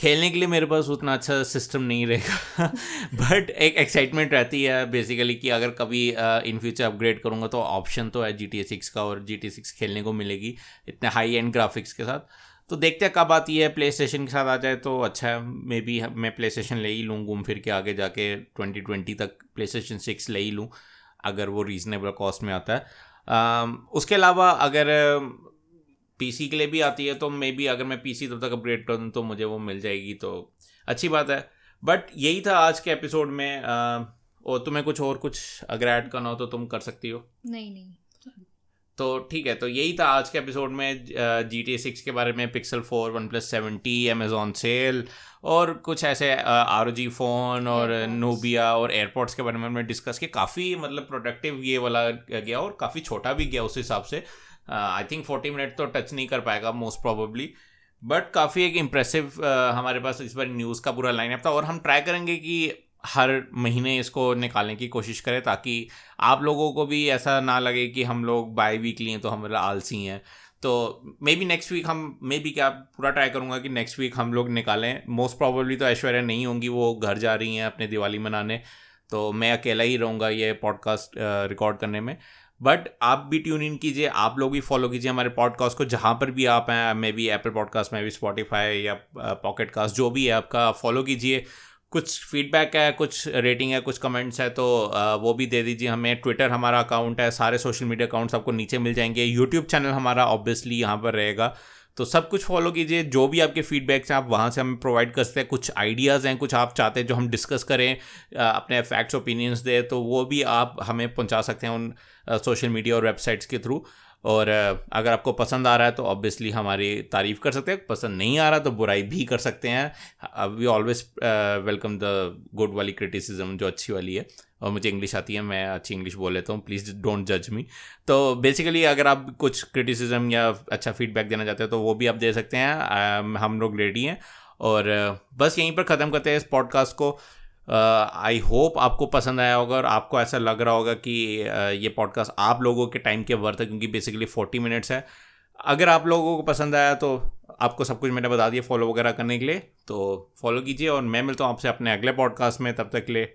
खेलने के लिए मेरे पास उतना अच्छा सिस्टम नहीं रहेगा <laughs> बट एक एक्साइटमेंट रहती है बेसिकली कि अगर कभी इन फ्यूचर अपग्रेड करूँगा तो ऑप्शन तो है जी टी सिक्स का और जी टी सिक्स खेलने को मिलेगी इतने हाई एंड ग्राफिक्स के साथ। तो देखते हैं कब आती है प्ले स्टेशन के साथ आ जाए तो अच्छा है। मे बी मैं प्ले स्टेशन ले ही लूँ घूम फिर के आगे जाके ट्वेंटी ट्वेंटी तक प्ले स्टेशन सिक्स ले ही लूँ अगर वो रीज़नेबल कॉस्ट में आता है। uh, उसके अलावा अगर पीसी के लिए भी आती है तो मे बी अगर मैं पीसी तब तक अपग्रेड कर दूँ तो मुझे वो मिल जाएगी तो अच्छी बात है। बट यही था आज के एपिसोड में आ, और तुम्हें कुछ और कुछ अगर ऐड करना हो तो तुम कर सकती हो। नहीं नहीं। तो ठीक है तो यही था आज के एपिसोड में जी टी सिक्स के बारे में Pixel four OnePlus seventy Amazon sale और कुछ ऐसे आर जी फ़ोन और नोबिया और एयरपोर्ट्स के बारे में हमने डिस्कस किया। काफ़ी मतलब प्रोडक्टिव ये वाला गया और काफ़ी छोटा भी गया उस हिसाब से। आई थिंक फोर्टी मिनट तो टच नहीं कर पाएगा मोस्ट प्रोबेबली बट काफ़ी एक इम्प्रेसिव uh, हमारे पास इस बार न्यूज़ का पूरा लाइनअप था और हम ट्राई करेंगे कि हर महीने इसको निकालने की कोशिश करें ताकि आप लोगों को भी ऐसा ना लगे कि हम लोग बाई वीकली हैं तो हम आलसी हैं. तो मे बी नेक्स्ट वीक हम मे बी क्या पूरा ट्राई करूँगा कि नेक्स्ट वीक हम लोग निकालें. मोस्ट प्रॉबली तो ऐश्वर्या नहीं होंगी वो घर जा रही हैं अपने दिवाली मनाने. तो मैं अकेला ही रहूँगा ये पॉडकास्ट रिकॉर्ड uh, करने में. बट आप भी ट्यून इन कीजिए, आप लोग भी फॉलो कीजिए हमारे पॉडकास्ट को, जहाँ पर भी आप हैं, मे बी एप्पल पॉडकास्ट में भी स्पॉटीफाई या पॉकेट कास्ट जो भी है आपका फॉलो कीजिए। कुछ फीडबैक है, कुछ रेटिंग है, कुछ कमेंट्स है तो वो भी दे दीजिए हमें। ट्विटर हमारा अकाउंट है, सारे सोशल मीडिया अकाउंट्स आपको नीचे मिल जाएँगे। यूट्यूब चैनल हमारा ऑब्वियसली यहाँ पर रहेगा। तो सब कुछ फॉलो कीजिए। जो भी आपके फीडबैक्स हैं, आप वहाँ से हमें प्रोवाइड कर सकते हैं। कुछ आइडियाज़ हैं, कुछ आप चाहते हैं जो हम डिस्कस करें अपने फैक्ट्स ओपिनियंस दें तो वो भी आप हमें पहुँचा सकते हैं उन सोशल मीडिया और वेबसाइट्स के थ्रू और अगर आपको पसंद आ रहा है तो ऑब्वियसली हमारी तारीफ़ कर सकते हैं। पसंद नहीं आ रहा तो बुराई भी कर सकते हैं। We always welcome the good वाली क्रिटिसिज्म जो अच्छी वाली है। और मुझे इंग्लिश आती है मैं अच्छी इंग्लिश बोल लेता हूँ प्लीज़ डोंट जज मी तो बेसिकली अगर आप कुछ क्रिटिसिज्म या अच्छा फीडबैक देना चाहते हो तो वो भी आप दे सकते हैं। हम लोग रेडी हैं। और बस यहीं पर ख़त्म करते हैं इस पॉडकास्ट को। आई uh, होप आपको पसंद आया होगा और आपको ऐसा लग रहा होगा कि uh, ये पॉडकास्ट आप लोगों के टाइम के वर्थ है क्योंकि बेसिकली फोर्टी मिनट्स है। अगर आप लोगों को पसंद आया तो आपको सब कुछ मैंने बता दिया फॉलो वगैरह करने के लिए। तो फॉलो कीजिए और मैं मिलता हूँ आपसे अपने अगले पॉडकास्ट में। तब तक के लिए